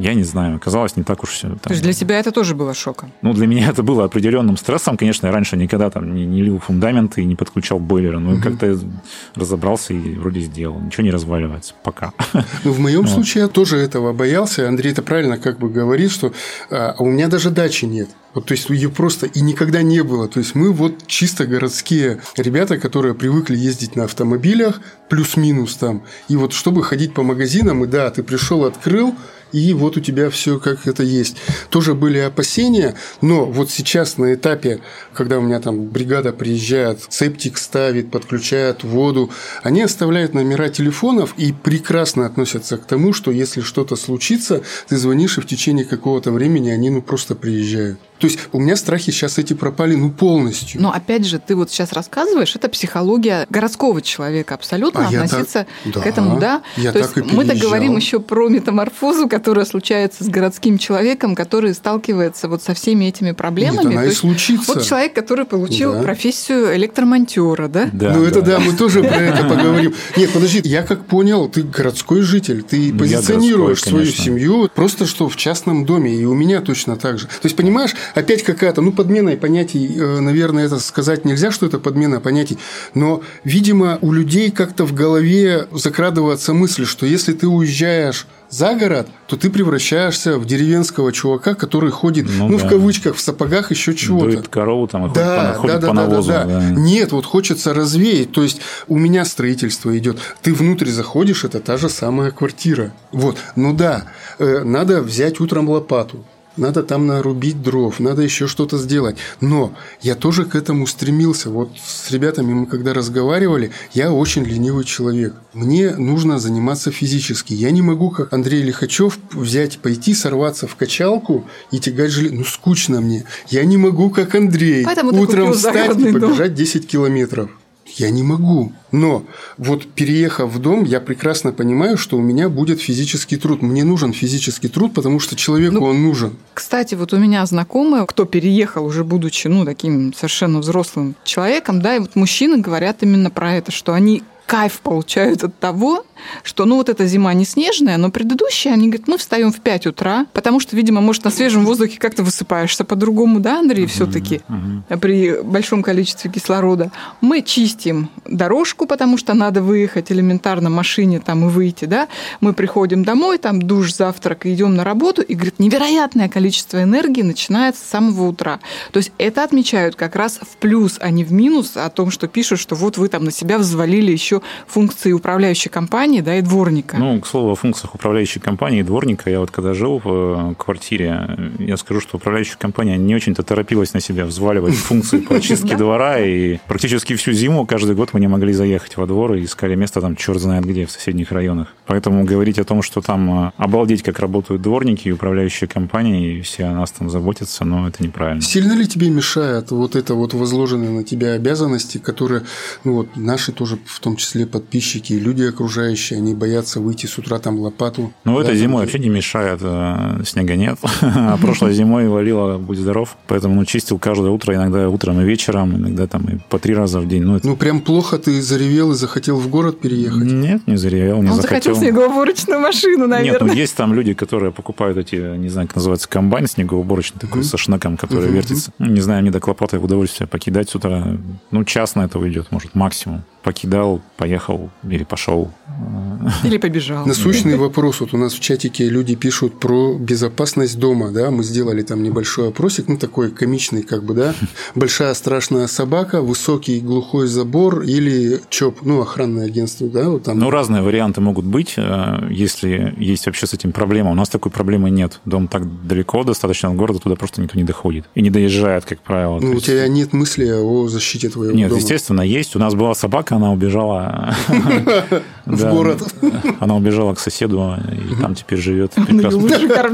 я не знаю, оказалось не так уж все. Там... То есть для тебя это тоже было шоком? Ну, для меня это было определенным стрессом. Конечно, я раньше никогда там не, не лил фундамент и не подключал бойлеры, но угу. как-то разобрался и вроде сделал. Ничего не разваливается пока. *laughs* Ну, в моем вот. случае я тоже этого боялся. Андрей это правильно как бы говорит, что а, у меня даже дачи нет. Вот, то есть ее просто и никогда не было. То есть мы вот чисто городские ребята, которые привыкли ездить на автомобилях, плюс-минус там. И вот чтобы ходить по магазинам, и да, ты пришел, открыл, и вот у тебя все как это есть. Тоже были опасения, но вот сейчас на этапе, когда у меня там бригада приезжает, септик ставит, подключает воду, они оставляют номера телефонов и прекрасно относятся к тому, что если что-то случится, ты звонишь, и в течение какого-то времени они ну просто приезжают. То есть у меня страхи сейчас эти пропали ну полностью. Но опять же, ты вот сейчас рассказываешь, это психология городского человека абсолютно а относиться так, к этому, да. Я То так есть мы-то говорим еще про метаморфозу, которая случается с городским человеком, который сталкивается вот со всеми этими проблемами. Нет, она То и случится. Вот человек, который получил да. профессию электромонтера, да? Да. Ну да. это да, мы тоже про это поговорим. Нет, подожди, я как понял, ты городской житель, ты позиционируешь свою семью просто что в частном доме, и у меня точно так же. То есть понимаешь, опять какая-то, ну подмена понятий, э, наверное, это сказать нельзя, что это подмена понятий, но, видимо, у людей как-то в голове закрадывается мысль, что если ты уезжаешь за город, то ты превращаешься в деревенского чувака, который ходит, ну, ну да. в кавычках, в сапогах, еще чего-то. Дует корову там да, ходит, да, по, да, по навозу. Да, да, да. Нет, вот хочется развеять. То есть у меня строительство идет. Ты внутрь заходишь, это та же самая квартира. Вот, ну да, э, надо взять утром лопату, надо там нарубить дров, надо еще что-то сделать. Но я тоже к этому стремился. Вот с ребятами мы когда разговаривали, я очень ленивый человек. Мне нужно заниматься физически. Я не могу, как Андрей Лихачев, взять, пойти, сорваться в качалку и тягать железо. Ну, скучно мне. Я не могу, как Андрей, Поэтому утром встать и побежать 10 километров. Я не могу. Но вот переехав в дом, я прекрасно понимаю, что у меня будет физический труд. Мне нужен физический труд, потому что человеку ну, он нужен. Кстати, вот у меня знакомые, кто переехал уже будучи, ну, таким совершенно взрослым человеком, да, и вот мужчины говорят именно про это, что они кайф получают от того, что, ну, вот эта зима не снежная, но предыдущая, они говорят, мы встаем в 5 утра, потому что, видимо, может, на свежем воздухе как-то высыпаешься по-другому, да, Андрей, uh-huh, все-таки uh-huh. при большом количестве кислорода. Мы чистим дорожку, потому что надо выехать элементарно машине там и выйти, да. Мы приходим домой, там душ, завтрак, и идем на работу, и, говорит, невероятное количество энергии начинается с самого утра. То есть это отмечают как раз в плюс, а не в минус о том, что пишут, что вот вы там на себя взвалили еще функции управляющей компании, да, и дворника. Ну, к слову, о функциях управляющей компании и дворника, я вот когда жил в э, квартире, я скажу, что управляющая компания не очень-то торопилась на себя взваливать функции по чистке *laughs* двора, и практически всю зиму каждый год мы не могли заехать во двор и искали место там черт знает где, в соседних районах. Поэтому говорить о том, что там э, обалдеть, как работают дворники и управляющие компании, и все о нас там заботятся, но это неправильно. Сильно ли тебе мешает вот это вот возложенные на тебя обязанности, которые, ну вот, наши тоже в том числе числе подписчики и люди окружающие, они боятся выйти с утра там лопату. Ну, этой зимой вообще не мешает, э, снега нет. *laughs* А прошлой зимой валило, будь здоров. Поэтому ну, чистил каждое утро, иногда утром и вечером, иногда там и по три раза в день. Ну, это... ну прям плохо ты заревел и захотел в город переехать? Нет, не заревел, не Он захотел. захотел снегоуборочную машину, наверное. Нет, ну есть там люди, которые покупают эти, не знаю, как называется, комбайн снегоуборочный, такой со шнеком, который вертится. Не знаю, мне до клопоты удовольствие покидать с утра. Ну, час на это уйдет, может, максимум покидал, поехал или пошел Или побежал. Насущный вопрос. Вот у нас в чатике люди пишут про безопасность дома, да, мы сделали там небольшой опросик, ну, такой комичный, как бы, да. Большая страшная собака, высокий глухой забор или ЧОП, ну, охранное агентство, да, вот там. Ну, разные варианты могут быть, э, если есть вообще с этим проблема. У нас такой проблемы нет. Дом так далеко достаточно от города, туда просто никто не доходит. И не доезжает, как правило. Ну, у есть- тебя нет мысли о защите твоего Нет, дома. естественно, есть. У нас была собака, она убежала *laughs* В город. Она убежала к соседу, и там теперь живет.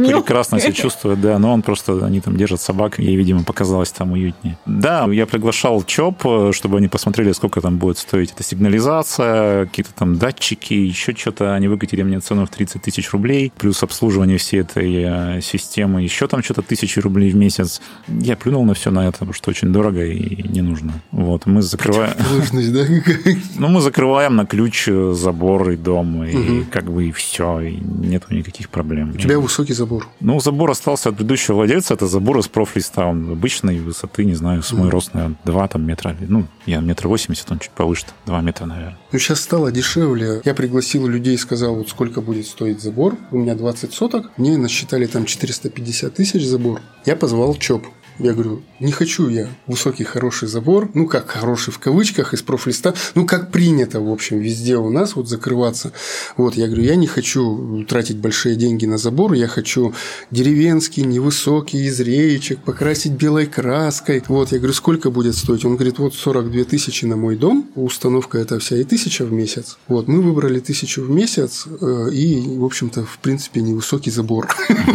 Ее Прекрасно, себя чувствует, да. Но он просто, они там держат собак, ей, видимо, показалось там уютнее. Да, я приглашал ЧОП, чтобы они посмотрели, сколько там будет стоить эта сигнализация, какие-то там датчики, еще что-то. Они выкатили мне цену в 30 тысяч рублей, плюс обслуживание всей этой э, системы, еще там что-то тысячи рублей в месяц. Я плюнул на все на это, потому что очень дорого и не нужно. Вот, мы закрываем... Сложность, да? *laughs* Ну, мы закрываем на ключ э, забор и дом, и как бы и все, и нету никаких проблем. У тебя высокий забор. Ну, забор остался от предыдущего владельца, это забор из профлиста, он обычной высоты, не знаю, с мой рост, наверное, 2 там, метра, ну, я метр восемьдесят, он чуть повыше, 2 метра, наверное. Ну, сейчас стало дешевле. Я пригласил людей сказал, вот сколько будет стоить забор. У меня 20 соток. Мне насчитали там 450 тысяч забор. Я позвал ЧОП. Я говорю, не хочу я высокий хороший забор, ну как хороший в кавычках, из профлиста, ну как принято, в общем, везде у нас вот закрываться. Вот, я говорю, я не хочу тратить большие деньги на забор, я хочу деревенский, невысокий, из реечек, покрасить белой краской. Вот, я говорю, сколько будет стоить? Он говорит, вот 42 тысячи на мой дом, установка это вся и тысяча в месяц. Вот, мы выбрали тысячу в месяц э, и, в общем-то, в принципе, невысокий забор. *laughs*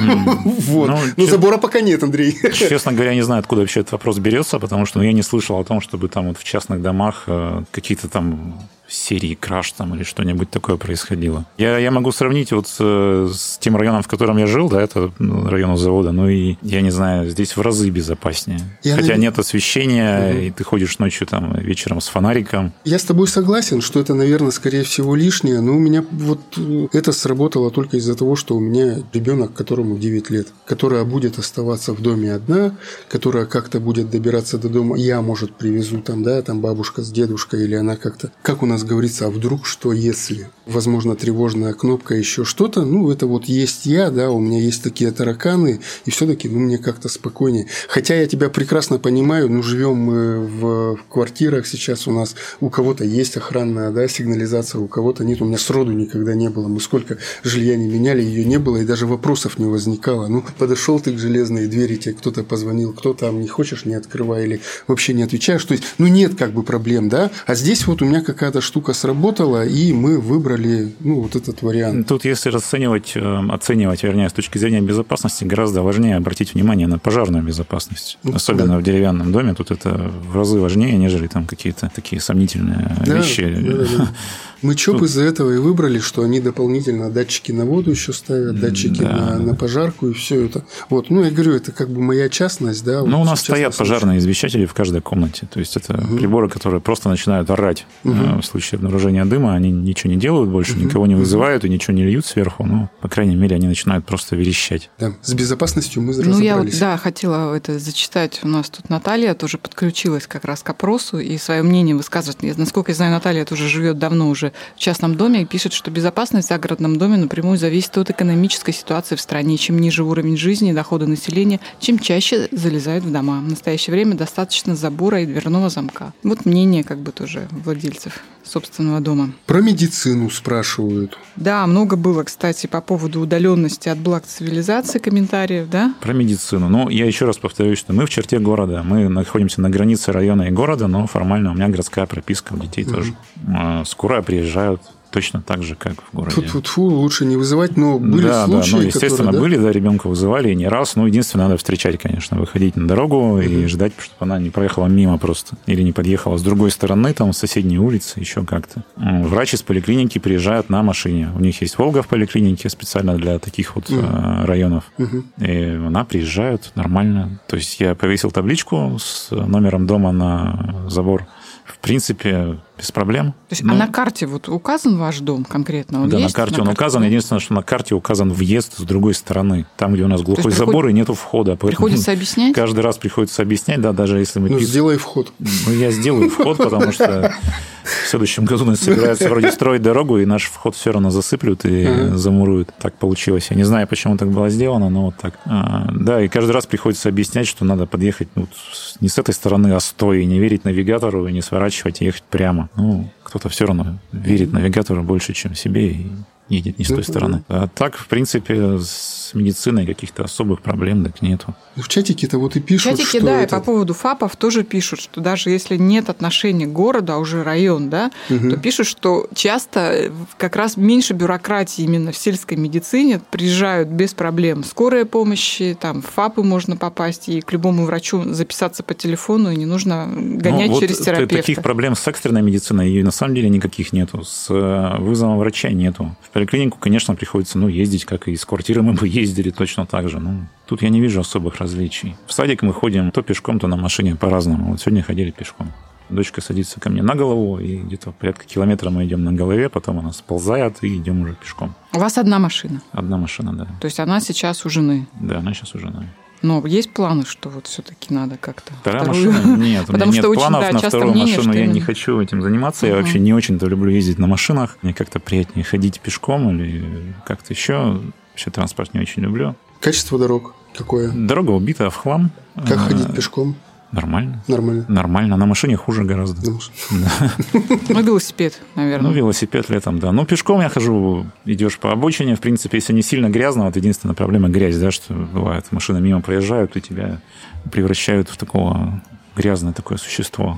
Вот. Ну, Но забора пока нет, Андрей. Честно говоря, не знаю, откуда вообще этот вопрос берется, потому что ну, я не слышал о том, чтобы там вот в частных домах э, какие-то там серии краш там или что-нибудь такое происходило. Я, я могу сравнить вот с, с тем районом, в котором я жил, да, это ну, район у завода, ну и, я не знаю, здесь в разы безопаснее. Я Хотя навер- нет освещения, и ты ходишь ночью там вечером с фонариком. Я с тобой согласен, что это, наверное, скорее всего лишнее, но у меня вот э, это сработало только из-за того, что у меня ребенок, которому 9 лет, которая будет оставаться в доме одна, которая как-то будет добираться до дома, я, может, привезу там, да, там бабушка с дедушкой, или она как-то, как у нас говорится, а вдруг что если? Возможно, тревожная кнопка, еще что-то, ну, это вот есть я, да, у меня есть такие тараканы, и все-таки, ну, мне как-то спокойнее. Хотя я тебя прекрасно понимаю, ну, живем мы в квартирах сейчас у нас, у кого-то есть охранная, да, сигнализация, у кого-то нет, у меня сроду никогда не было, мы сколько жилья не меняли, ее не было, и даже вопросов не возникало. Ну, подошел ты к железной двери, тебе кто-то позвонил, кто там, не хочешь, не открывай, или вообще не отвечаешь, то есть, ну, нет как бы проблем, да, а здесь вот у меня какая-то штука сработала, и мы выбрали, ну, вот этот вариант. Тут, если расценивать, э, оценивать, вернее, с точки зрения безопасности, гораздо важнее обратить внимание на пожарную безопасность. Ну, Особенно да. в деревянном доме. Тут это в разы важнее, нежели там какие-то такие сомнительные Да, вещи. да, да, да. *laughs* Мы ЧОП из-за этого и выбрали, что они дополнительно датчики на воду еще ставят, датчики Да. на, на пожарку и все это. Вот, ну я говорю, это как бы моя частность, да. Ну, вот у нас стоят пожарные извещатели в каждой комнате. То есть это приборы, которые просто начинают орать э, в случае обнаружения дыма. Они ничего не делают больше, никого не вызывают и ничего не льют сверху. Ну, по крайней мере, они начинают просто верещать. Да, с безопасностью мы Ну, я вот, разобрались. да, хотела это зачитать. У нас тут Наталья тоже подключилась как раз к опросу и свое мнение высказывает. Насколько я знаю, Наталья тоже живет давно уже в частном доме и пишет, что безопасность в загородном доме напрямую зависит от экономической ситуации в стране. Чем ниже уровень жизни и дохода населения, чем чаще залезают в дома. В настоящее время достаточно забора и дверного замка. Вот мнение как бы тоже владельцев собственного дома. Про медицину спрашивают. Да, много было, кстати, по поводу удаленности от благ цивилизации комментариев, да? Про медицину. Ну, я еще раз повторюсь, что мы в черте города. Мы находимся на границе района и города, но формально у меня городская прописка, у детей тоже. А, Скоро приезжают точно так же, как в городе. Фу-фу-фу, лучше не вызывать, но были да, случаи, да, ну, естественно, которые, да? были, да, ребенка вызывали и не раз. Ну, единственное, надо встречать, конечно, выходить на дорогу и ждать, чтобы она не проехала мимо просто. Или не подъехала с другой стороны, там, с соседней улицы, еще как-то. М, Врач из поликлиники приезжают на машине. У них есть «Волга» в поликлинике специально для таких вот э, районов. И она приезжает нормально. То есть я повесил табличку с номером дома на забор. В принципе, без проблем. То есть, Ну, а на карте вот указан ваш дом конкретно? Он да, есть на карте он указан. да? Единственное, что на карте указан въезд с другой стороны. Там, где у нас глухой забор и нету входа. Приходится объяснять? Каждый раз приходится объяснять, да, даже если мы Ну, пишем- сделай вход. Ну, я сделаю вход, потому что В следующем году нас собираются вроде строить дорогу, и наш вход все равно засыплют и замуруют. Так получилось. Я не знаю, почему так было сделано, но вот так. А, да, и каждый раз приходится объяснять, что надо подъехать ну, не с этой стороны, а с той, и не верить навигатору, и не сворачивать, и ехать прямо. Ну, кто-то все равно верит навигатору больше, чем себе, и едет не с той стороны. А так, в принципе, с медициной каких-то особых проблем так нету. В чатике-то вот и пишут, В чатике, что да, это... и по поводу ФАПов тоже пишут, что даже если нет отношения к городу, а уже район, да, угу. то пишут, что часто как раз меньше бюрократии именно в сельской медицине приезжают без проблем. Скорая помощь, там, в ФАПы можно попасть, и к любому врачу записаться по телефону, и не нужно гонять ну, вот через терапевта. Таких проблем с экстренной медициной и на самом деле никаких нету. С э, вызовом врача нету. В поликлинику, конечно, приходится ну, ездить, как и из квартиры мы бы ездили точно так же. Ну, тут я не вижу особых различий. В садик мы ходим то пешком, то на машине по-разному. Вот сегодня ходили пешком. Дочка садится ко мне на голову, и где-то порядка километра мы идем на голове, потом она сползает, и идем уже пешком. У вас одна машина? Одна машина, да. То есть она сейчас у жены? Да, она сейчас у жены. Но есть планы, что вот все-таки надо как-то Вторая вторую... машина? Нет, у меня *laughs* нет что планов очень, да, на вторую мнение, машину. Я не хочу этим заниматься. Угу. Я вообще не очень-то люблю ездить на машинах. Мне как-то приятнее ходить пешком или как-то еще. Вообще транспорт не очень люблю. Качество дорог какое? Дорога убита в хлам. Как а, ходить пешком? Нормально. Нормально. Нормально. На машине хуже гораздо. На *laughs* Ну, велосипед, наверное. Ну, велосипед летом, да. Ну, пешком я хожу, идешь по обочине. В принципе, если не сильно грязно, вот единственная проблема грязь, да, что бывает, машины мимо проезжают, и тебя превращают в такого грязное такое существо.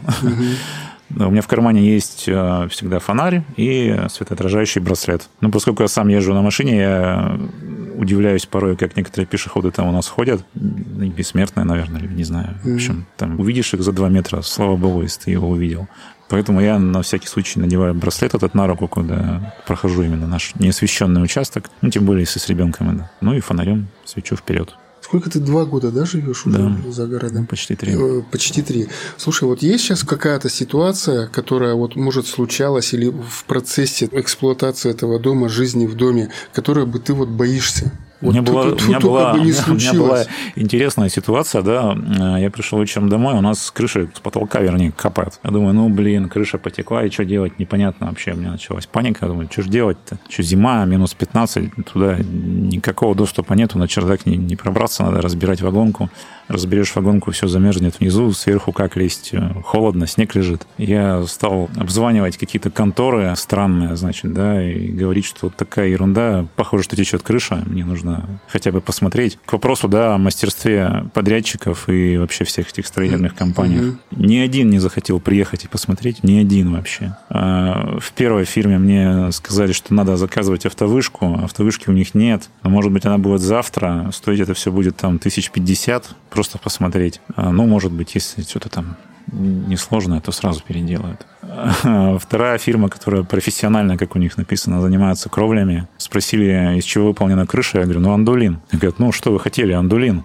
У меня в кармане есть э, всегда фонарь и светоотражающий браслет. Ну, поскольку я сам езжу на машине, я удивляюсь порой, как некоторые пешеходы там у нас ходят, бессмертные, наверное, не знаю. В общем, там увидишь их за два метра, слава богу, если ты его увидел. Поэтому я на всякий случай надеваю браслет этот на руку, когда прохожу именно наш неосвещенный участок, ну, тем более, если с ребенком. Да. Ну и фонарем свечу вперед. Сколько ты два года, да, живешь уже да. за городом? Почти три. Э, почти три. Слушай, вот есть сейчас какая-то ситуация, которая вот может случалась или в процессе эксплуатации этого дома, жизни в доме, которая бы ты вот боишься? Вот у меня, была, *laughs* у, меня была, у меня была интересная ситуация, да, я пришел вечером домой, у нас крыша с потолка, вернее, капает. Я думаю, ну, блин, крыша потекла, и что делать, непонятно вообще. У меня началась паника, я думаю, что же делать-то? Что зима, минус 15, туда никакого доступа нету, на чердак не, не пробраться, надо разбирать вагонку разберешь вагонку, все замерзнет внизу, сверху как лезть, э, холодно, снег лежит. Я стал обзванивать какие-то конторы странные, значит, да, и говорить, что вот такая ерунда, похоже, что течет крыша, мне нужно хотя бы посмотреть. К вопросу, да, о мастерстве подрядчиков и вообще всех этих строительных компаний. Mm-hmm. Ни один не захотел приехать и посмотреть, ни один вообще. А в первой фирме мне сказали, что надо заказывать автовышку, автовышки у них нет, но, может быть, она будет завтра, стоить это все будет там тысяч пятьдесят, просто посмотреть. А, ну, может быть, если что-то там несложное, то сразу переделают. *laughs* Вторая фирма, которая профессионально, как у них написано, занимается кровлями, спросили, из чего выполнена крыша. Я говорю, ну, андулин. Говорят, ну, что вы хотели, андулин?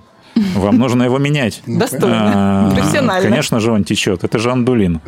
Вам нужно его менять. Достойно. А, Профессионально. Конечно же, он течет. Это же андулин.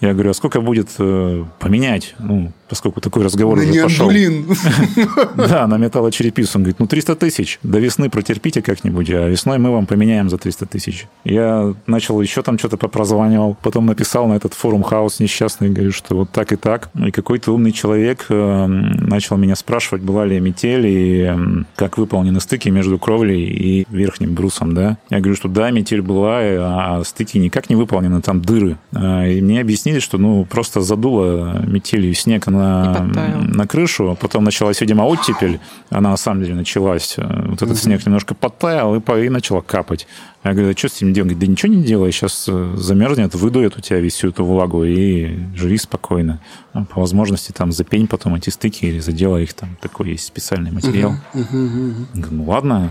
Я говорю, а сколько будет э, поменять? Ну, поскольку такой разговор на уже пошел. *laughs* Да, на металлочерепицу. Он говорит, ну 300 тысяч, до весны протерпите как-нибудь, а весной мы вам поменяем за 300 тысяч. Я начал еще там что-то попрозванивал, потом написал на этот форум хаос несчастный, говорю, что вот так и так. И какой-то умный человек э, начал меня спрашивать, была ли метель и как выполнены стыки между кровлей и верхним брусом, да. Я говорю, что да, метель была, а стыки никак не выполнены, там дыры. А, и мне объяснили, что ну просто задуло метелью снег на на, крышу, потом началась, видимо, оттепель, она на самом деле началась, э, вот этот снег немножко подтаял и, и начала капать. Я говорю, что с этим делать? Да ничего не делай, сейчас э, замерзнет, выдует у тебя всю эту влагу и живи спокойно. А по возможности там запень потом эти стыки или заделай их, там такой есть специальный материал. Uh-huh, uh-huh, Говорю, ну ладно,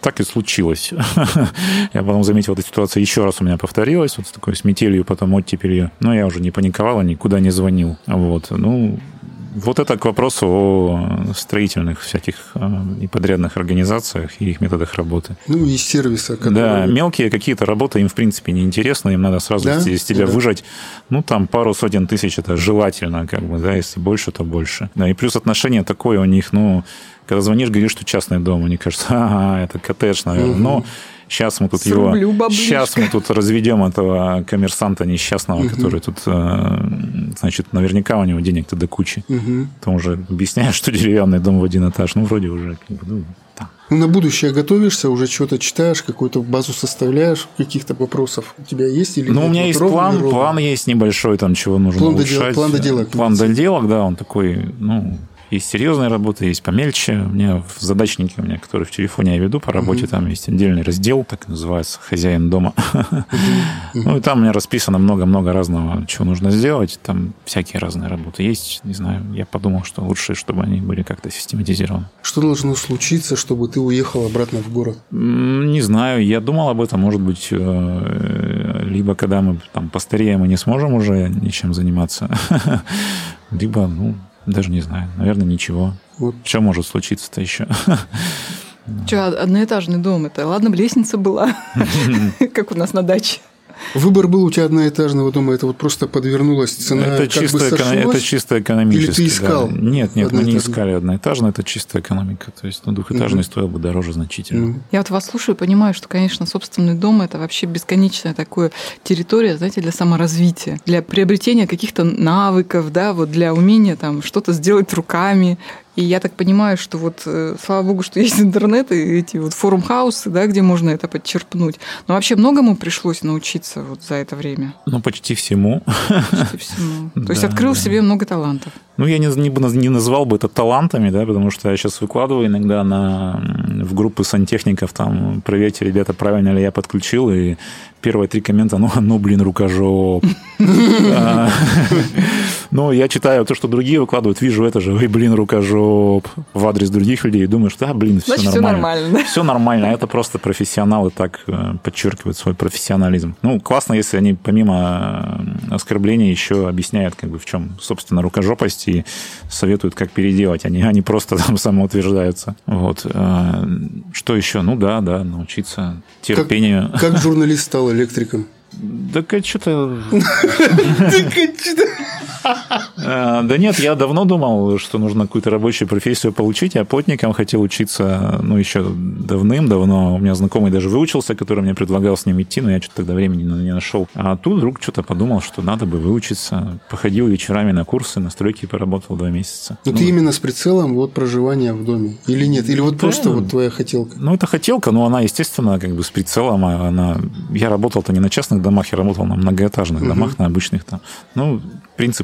так и случилось. *laughs* я потом заметил, эта ситуация еще раз у меня повторилась, вот с такой с метелью, потом оттепелью. Но я уже не паниковал, никуда не звонил. Вот, ну, вот это к вопросу о строительных всяких э, и подрядных организациях и их методах работы. Ну и сервиса. Которые... Да, мелкие какие-то работы им, в принципе, не интересны, им надо сразу да? из тебя да. выжать, ну, там, пару сотен тысяч, это желательно, как бы, да, если больше, то больше. Да, и плюс отношение такое у них, ну, когда звонишь, говоришь, что частный дом, они кажется, ага, это коттедж, наверное, угу. но Сейчас мы тут Срублю его... Сейчас мы тут разведем этого коммерсанта несчастного, угу. который тут э, значит, наверняка у него денег-то до кучи. Угу. Ты уже объясняешь, что деревянный дом в один этаж. Ну, вроде уже, ну, там. Ну, на будущее готовишься, уже что-то читаешь, какую-то базу составляешь, каких-то вопросов у тебя есть или Ну, у меня Вот есть ровно, план, ровно? план есть небольшой, там, чего нужно План доделок- улучшать. план доделок. План доделок, да, он такой, ну, есть серьезная работа, есть помельче. У меня в задачнике, у меня, который в телефоне я веду по работе, там есть отдельный раздел, так называется, «Хозяин дома». Ну, и там у меня расписано много-много разного, чего нужно сделать. Там всякие разные работы есть. Не знаю, я подумал, что лучше, чтобы они были как-то систематизированы. Что должно случиться, чтобы ты уехал обратно в город? Не знаю, я думал об этом, может быть, э, либо когда мы там постареем и не сможем уже ничем заниматься, *laughs* либо, ну, даже не знаю, наверное, ничего. Вот. Что может случиться-то еще? Че, одноэтажный дом это? Ладно, бы лестница была, *laughs* как у нас на даче. Выбор был у тебя одноэтажного дома, это вот просто подвернулась цена, это, как чисто бы сошлось? это чисто экономически. Или ты искал да. Нет, нет, мы не искали одноэтажный, это чисто экономика. То есть, ну, двухэтажный стоил бы дороже значительно. Ну, Я вот вас слушаю и понимаю, что, конечно, собственный дом это вообще бесконечная такая территория, знаете, для саморазвития, для приобретения каких-то навыков, да, вот для умения там что-то сделать руками. И я так понимаю, что вот, э, слава богу, что есть интернет и эти вот ForumHouse ы, да, где можно это подчерпнуть. Но вообще многому пришлось научиться вот за это время. Ну, почти всему. почти всему. *laughs* То есть открыл себе много талантов. Ну, я не, не, не назвал бы это талантами, да, потому что я сейчас выкладываю иногда на, в группы сантехников, там, проверьте, ребята, правильно ли я подключил, и первые три коммента, ну, ну блин, рукожоп. *laughs* А, Ну, я читаю то, что другие выкладывают, вижу это же, ой, блин, рукожоп, в адрес других людей, и думаю, что, да, блин, все Значит, нормально. нормально, да? Все нормально, это просто профессионалы так э, подчеркивают свой профессионализм. Ну, классно, если они помимо э, оскорблений еще объясняют, как бы, в чем, собственно, рукожопость и советуют, как переделать. Они, они просто там *laughs* самоутверждаются. Вот. Э, Что еще? Ну да, да, научиться терпению. Как журналист стал электриком? Да что-то... Э, Да нет, я давно думал, что нужно какую-то рабочую профессию получить. Я плотником хотел учиться, ну, еще давным-давно. У меня знакомый даже выучился, который мне предлагал с ним идти, но я что-то тогда времени не нашел. А тут вдруг что-то подумал, что надо бы выучиться. Походил вечерами на курсы, на стройке поработал два месяца. Ну, ты именно с прицелом вот проживания в доме? Или нет? Или вот просто вот твоя хотелка? Ну, это хотелка, но она, естественно, как бы с прицелом. а Она... Я работал-то не на частных домах, я работал на многоэтажных домах, на обычных там. Ну,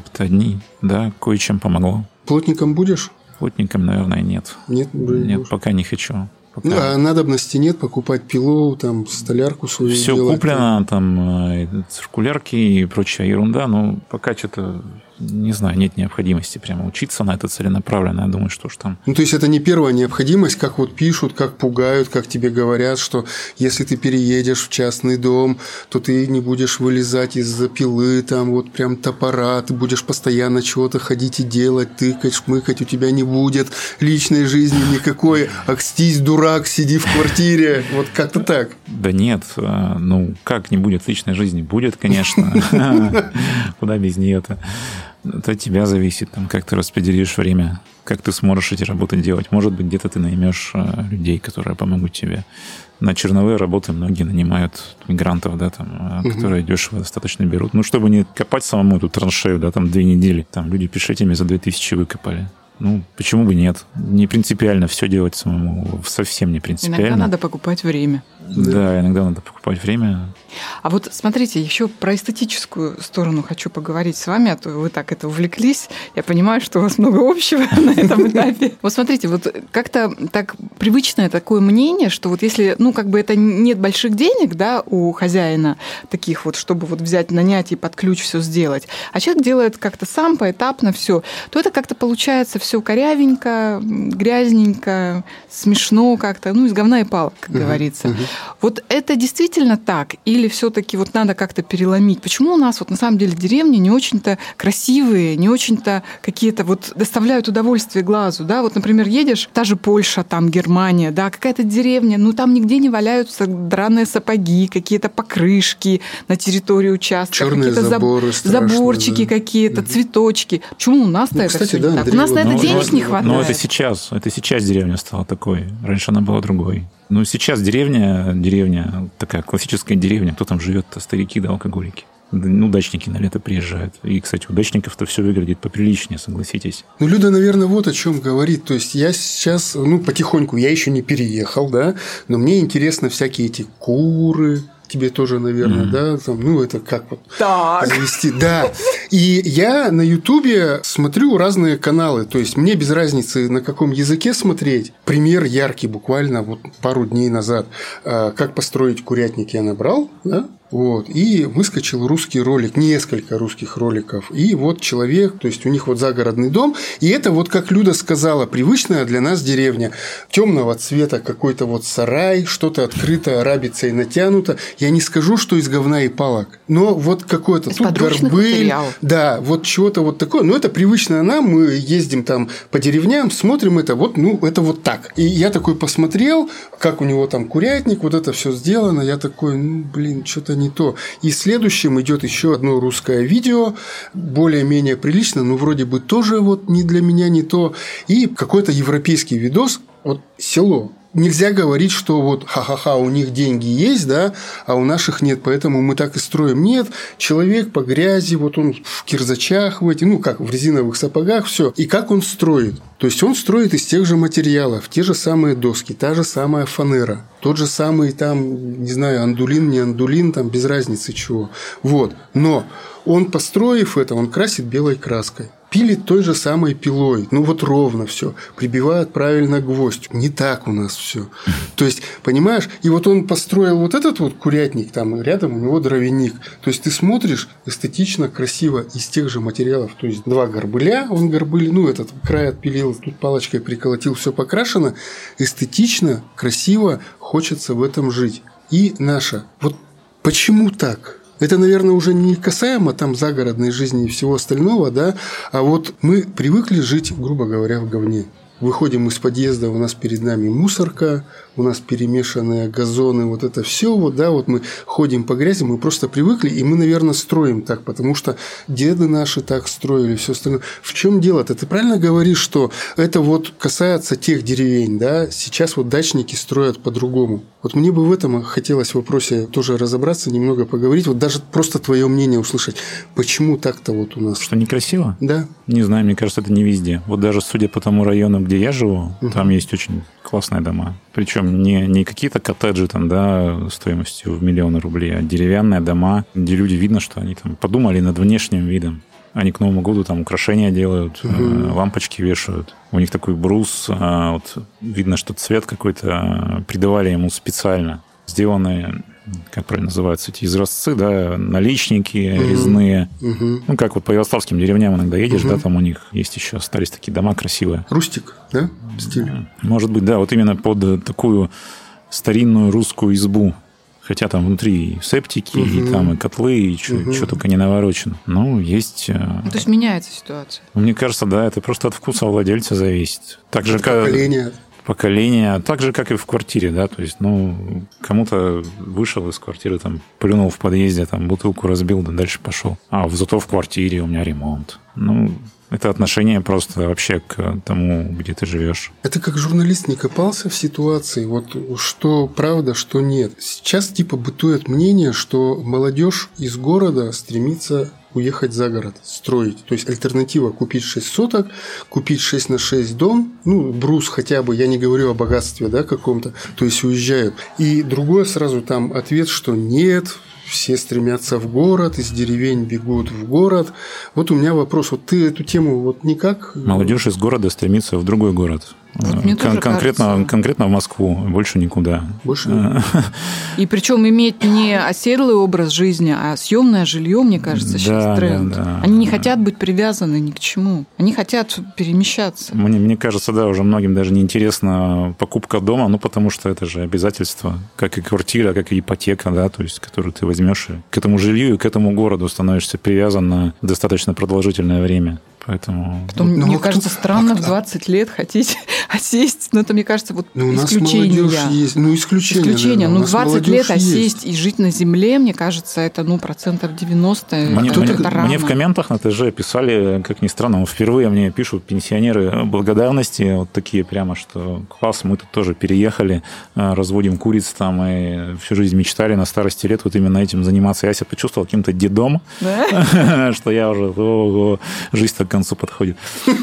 принципы-то одни, да, кое-чем помогло. Плотником будешь? Плотником, наверное, нет. Нет, уже не Нет, будешь. пока не хочу. Пока. Ну, а надобности нет покупать пилу, там, столярку свою Все делать, куплено, там, э, циркулярки и прочая ерунда, но пока что-то, не знаю, нет необходимости прямо учиться на это целенаправленно. Я думаю, что ж там. Ну, то есть это не первая необходимость, как вот пишут, как пугают, как тебе говорят, что если ты переедешь в частный дом, то ты не будешь вылезать из-за пилы, там вот прям топора, ты будешь постоянно чего-то ходить и делать, тыкать, шмыкать, у тебя не будет личной жизни никакой, акстись, дурак, сиди в квартире, вот как-то так. Да нет, э, ну как не будет личной жизни? Будет, конечно. *laughs* Куда без нее-то? Это от тебя зависит, там, как ты распределишь время, как ты сможешь эти работы делать. Может быть, где-то ты наймешь э, людей, которые помогут тебе. На черновые работы многие нанимают мигрантов, да, там, э, которые дешево достаточно берут. Ну, чтобы не копать самому эту траншею, да, там, две недели. Там люди пишите мне за 2000 выкопали. Ну, почему бы нет? Не принципиально все делать самому, совсем не принципиально. Иногда надо покупать время. Да, иногда надо покупать время. А вот смотрите, еще про эстетическую сторону хочу поговорить с вами, а то вы так это увлеклись. Я понимаю, что у вас много общего *laughs* на этом этапе. Вот смотрите, вот как-то так привычное такое мнение, что вот если, ну, как бы это нет больших денег, да, у хозяина таких вот, чтобы вот взять, нанять и под ключ все сделать, а человек делает как-то сам поэтапно все, то это как-то получается все корявенько, грязненько, смешно как-то, ну, из говна и палок, как говорится. Вот это действительно так? Или все-таки вот надо как-то переломить? Почему у нас вот на самом деле деревни не очень-то красивые, не очень-то какие-то вот доставляют удовольствие глазу, да? Вот, например, едешь, та же Польша, там Германия, да, какая-то деревня, ну там нигде не валяются драные сапоги, какие-то покрышки на территории участка, Черные какие-то заб- заборы страшные, заборчики да. какие-то, цветочки. Почему у нас-то Ну, это кстати, да, не так? У нас на это Ну, денег ну, не ну, хватает. Но это сейчас, это сейчас деревня стала такой. Раньше она была другой. Ну, сейчас деревня, деревня, такая классическая деревня. Кто там живет-то? Старики да алкоголики. Ну, удачники на лето приезжают. И, кстати, удачников-то все выглядит поприличнее, согласитесь. Ну, Люда, наверное, вот о чем говорит. То есть я сейчас, ну, потихоньку, я еще не переехал, да, но мне интересно всякие эти куры, тебе тоже, наверное, mm-hmm. да, там, ну это как вот так. завести, да. И я на Ютубе смотрю разные каналы, то есть мне без разницы на каком языке смотреть. Пример яркий, буквально вот пару дней назад, а, как построить курятник я набрал, да, вот, и выскочил русский ролик, несколько русских роликов. И вот человек, то есть у них вот загородный дом. И это вот, как Люда сказала, привычная для нас деревня. Темного цвета какой-то вот сарай, что-то открыто, и натянуто. Я не скажу, что из говна и палок. Но вот какое-то из тут горбыль. Да, вот чего-то вот такое. Но это привычно нам. Мы ездим там по деревням, смотрим это. Вот, ну, это вот так. И я такой посмотрел, как у него там курятник, вот это все сделано. Я такой, ну, блин, что-то не то. И следующим идет еще одно русское видео, более-менее прилично, но вроде бы тоже вот не для меня не то. И какой-то европейский видос, вот село, нельзя говорить, что вот ха-ха-ха, у них деньги есть, да, а у наших нет, поэтому мы так и строим. Нет, человек по грязи, вот он в кирзачах в эти, ну как, в резиновых сапогах, все. И как он строит? То есть он строит из тех же материалов, те же самые доски, та же самая фанера, тот же самый там, не знаю, андулин, не андулин, там без разницы чего. Вот. Но он, построив это, он красит белой краской пилит той же самой пилой. Ну вот ровно все. Прибивают правильно гвоздь. Не так у нас все. То есть, понимаешь, и вот он построил вот этот вот курятник, там рядом у него дровяник. То есть ты смотришь эстетично, красиво из тех же материалов. То есть два горбыля, он горбыль, ну этот край отпилил, тут палочкой приколотил, все покрашено. Эстетично, красиво, хочется в этом жить. И наша. Вот почему так? Это, наверное, уже не касаемо там загородной жизни и всего остального, да, а вот мы привыкли жить, грубо говоря, в говне. Выходим из подъезда, у нас перед нами мусорка, у нас перемешанные газоны, вот это все, вот, да, вот мы ходим по грязи, мы просто привыкли, и мы, наверное, строим так, потому что деды наши так строили, все остальное. В чем дело-то? Ты правильно говоришь, что это вот касается тех деревень, да, сейчас вот дачники строят по-другому. Вот мне бы в этом хотелось в вопросе тоже разобраться, немного поговорить, вот даже просто твое мнение услышать. Почему так-то вот у нас? Что некрасиво? Да. Не знаю, мне кажется, это не везде. Вот даже судя по тому району, где я живу, угу. там есть очень классные дома. Причем не, не какие-то коттеджи там, да, стоимостью в миллионы рублей, а деревянные дома, где люди видно, что они там подумали над внешним видом. Они к Новому году там украшения делают, угу. лампочки вешают. У них такой брус, а, вот видно, что цвет какой-то придавали ему специально. Сделанные как правильно называются эти изразцы, да, наличники угу. резные. Угу. Ну, как вот по ярославским деревням иногда едешь, угу. да, там у них есть еще остались такие дома красивые. Рустик, да, стиль? Может быть, да, вот именно под такую старинную русскую избу. Хотя там внутри септики, угу. и там и котлы, и что, угу. только не наворочено. Ну, есть... Э, ну, то есть меняется ситуация? Мне кажется, да, это просто от вкуса владельца зависит. Так же, как... Поколение поколения, так же, как и в квартире, да, то есть, ну, кому-то вышел из квартиры, там, плюнул в подъезде, там, бутылку разбил, да дальше пошел. А зато в квартире у меня ремонт. Ну, это отношение просто вообще к тому, где ты живешь. Это как журналист не копался в ситуации, вот что правда, что нет. Сейчас типа бытует мнение, что молодежь из города стремится уехать за город, строить. То есть альтернатива купить 6 соток, купить 6 на 6 дом, ну, брус хотя бы, я не говорю о богатстве, да, каком-то, то есть уезжают. И другое сразу там ответ, что нет, все стремятся в город, из деревень бегут в город. Вот у меня вопрос, вот ты эту тему вот никак... Молодежь из города стремится в другой город. Вот мне Кон- конкретно, кажется. конкретно в Москву, больше никуда. Больше? *laughs* И причем иметь не оседлый образ жизни, а съемное жилье, мне кажется, да, сейчас тренд. Да, да. Они не хотят быть привязаны ни к чему. Они хотят перемещаться. Мне, мне кажется, да, уже многим даже не интересна покупка дома, ну потому что это же обязательство, как и квартира, как и ипотека, да, то есть, которую ты возьмешь и к этому жилью и к этому городу становишься привязан на достаточно продолжительное время. Поэтому... Потом, Ну, мне а кажется, кто- странно а в кто- 20 лет хотеть осесть. *laughs* Но это, мне кажется, вот Ну, у нас исключение. есть. Ну, исключение. Исключение. наверное. Ну, нас 20 лет молодежь есть. осесть и жить на земле, мне кажется, это, ну, процентов 90. Мне, это мне- рано. мне в комментах на ТЖ писали, как ни странно, впервые мне пишут пенсионеры благодарности, вот такие прямо, что класс, мы тут тоже переехали, э, разводим куриц там и всю жизнь мечтали на старости лет вот именно этим заниматься. Я себя почувствовал каким-то дедом, *laughs* что я уже, ого, жизнь-то к концу подходит. *laughs*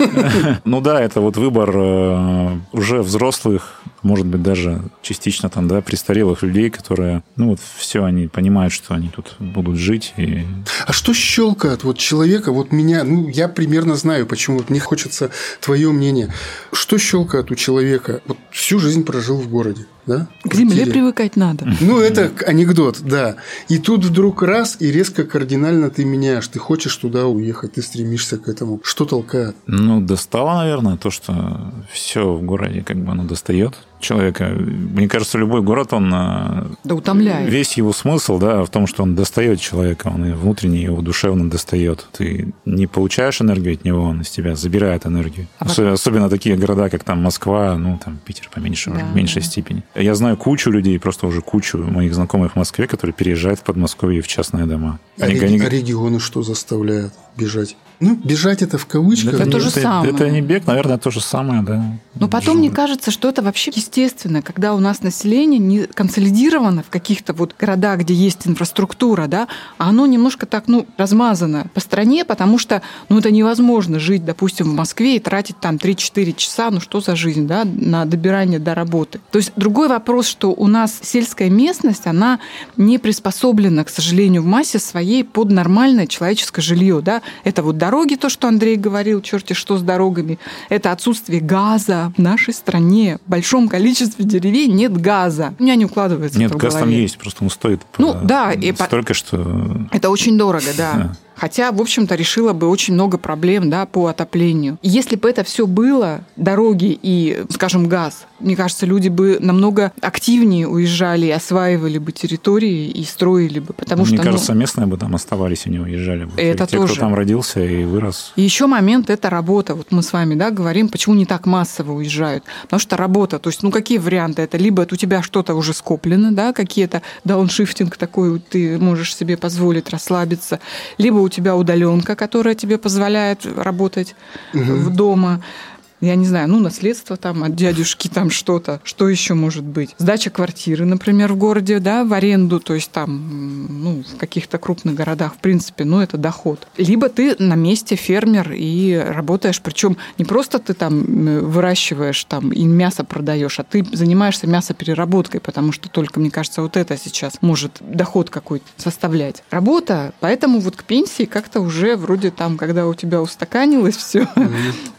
Ну да, это вот выбор э, уже взрослых, может быть, даже частично там, да, престарелых людей, которые, ну вот все, они понимают, что они тут будут жить и А что щелкает вот человека, вот меня, ну, я примерно знаю, почему вот мне хочется твое мнение. Что щелкает у человека? Вот всю жизнь прожил в городе, да? К земле привыкать надо. *laughs* Ну, это анекдот, да. И тут вдруг раз, и резко кардинально ты меняешь. Ты хочешь туда уехать, ты стремишься к этому. Что толкает? Ну, достало, наверное, то, что все в городе как бы оно достает человека. Мне кажется, любой город, он э, Да утомляет. весь его смысл, да, в том, что он достает человека, он и внутренне его душевно достает. Ты не получаешь энергию от него, он из тебя забирает энергию. А Ос- Особенно такие города, как там Москва, ну там Питер поменьше, Да, уже, в меньшей да. степени. Я знаю кучу людей, просто уже кучу моих знакомых в Москве, которые переезжают в Подмосковье в частные дома. А, Они- реги- они- а регионы что заставляет бежать? Ну, бежать это в кавычках. Это но- то же это, самое. это не бег, наверное, то же самое, да. Но потом мне кажется, что это вообще естественно, когда у нас население не консолидировано в каких-то вот городах, где есть инфраструктура, да, а оно немножко так, ну, размазано по стране, потому что, ну, это невозможно жить, допустим, в Москве и тратить там 3-4 часа, ну, что за жизнь, да, на добирание до работы. То есть другой вопрос, что у нас сельская местность, она не приспособлена, к сожалению, в массе своей под нормальное человеческое жилье, да. Это вот дороги, то, что Андрей говорил, черти что с дорогами, это отсутствие газа в нашей стране. В большом количестве деревень нет газа. У меня не укладывается Нет, газ там есть, просто он стоит Ну, э, да, и по- столько, что Это очень дорого, да. Да. Хотя, в общем-то, решила бы очень много проблем да, по отоплению. И если бы это все было, дороги и, скажем, газ, мне кажется, люди бы намного активнее уезжали осваивали бы территории и строили бы. Потому Мне что, ну, кажется, местные бы там оставались и не уезжали бы. Это Те, тоже. кто там родился и вырос. И еще момент – это работа. Вот мы с вами да, говорим, почему не так массово уезжают. Потому что работа. То есть, ну, какие варианты? Это либо у тебя что-то уже скоплено, да, какие-то дауншифтинг такой, ты можешь себе позволить расслабиться, либо у тебя удаленка, которая тебе позволяет работать в дома. Я не знаю, ну, наследство там от дядюшки, там что-то. Что еще может быть? Сдача квартиры, например, в городе, да, в аренду, то есть там, ну, в каких-то крупных городах, в принципе, ну, это доход. Либо ты на месте фермер и работаешь, причем не просто ты там выращиваешь там и мясо продаешь, а ты занимаешься мясопереработкой, потому что только, мне кажется, вот это сейчас может доход какой-то составлять. Работа, поэтому вот к пенсии как-то уже вроде там, когда у тебя устаканилось все,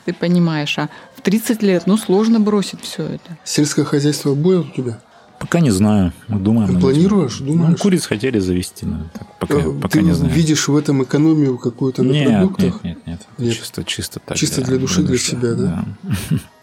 ты понимаешь, а 30 лет, ну, сложно бросить все это. Сельское хозяйство будет у тебя? Пока не знаю. Мы думаем. этим. Планируешь? Ну, Думаешь? куриц хотели завести, но так пока, Э, пока Ты не знаю. видишь в этом экономию какую-то на нет, продуктах? нет, нет, нет, Нет. Чисто, чисто так. Чисто для души, для души, себя, да?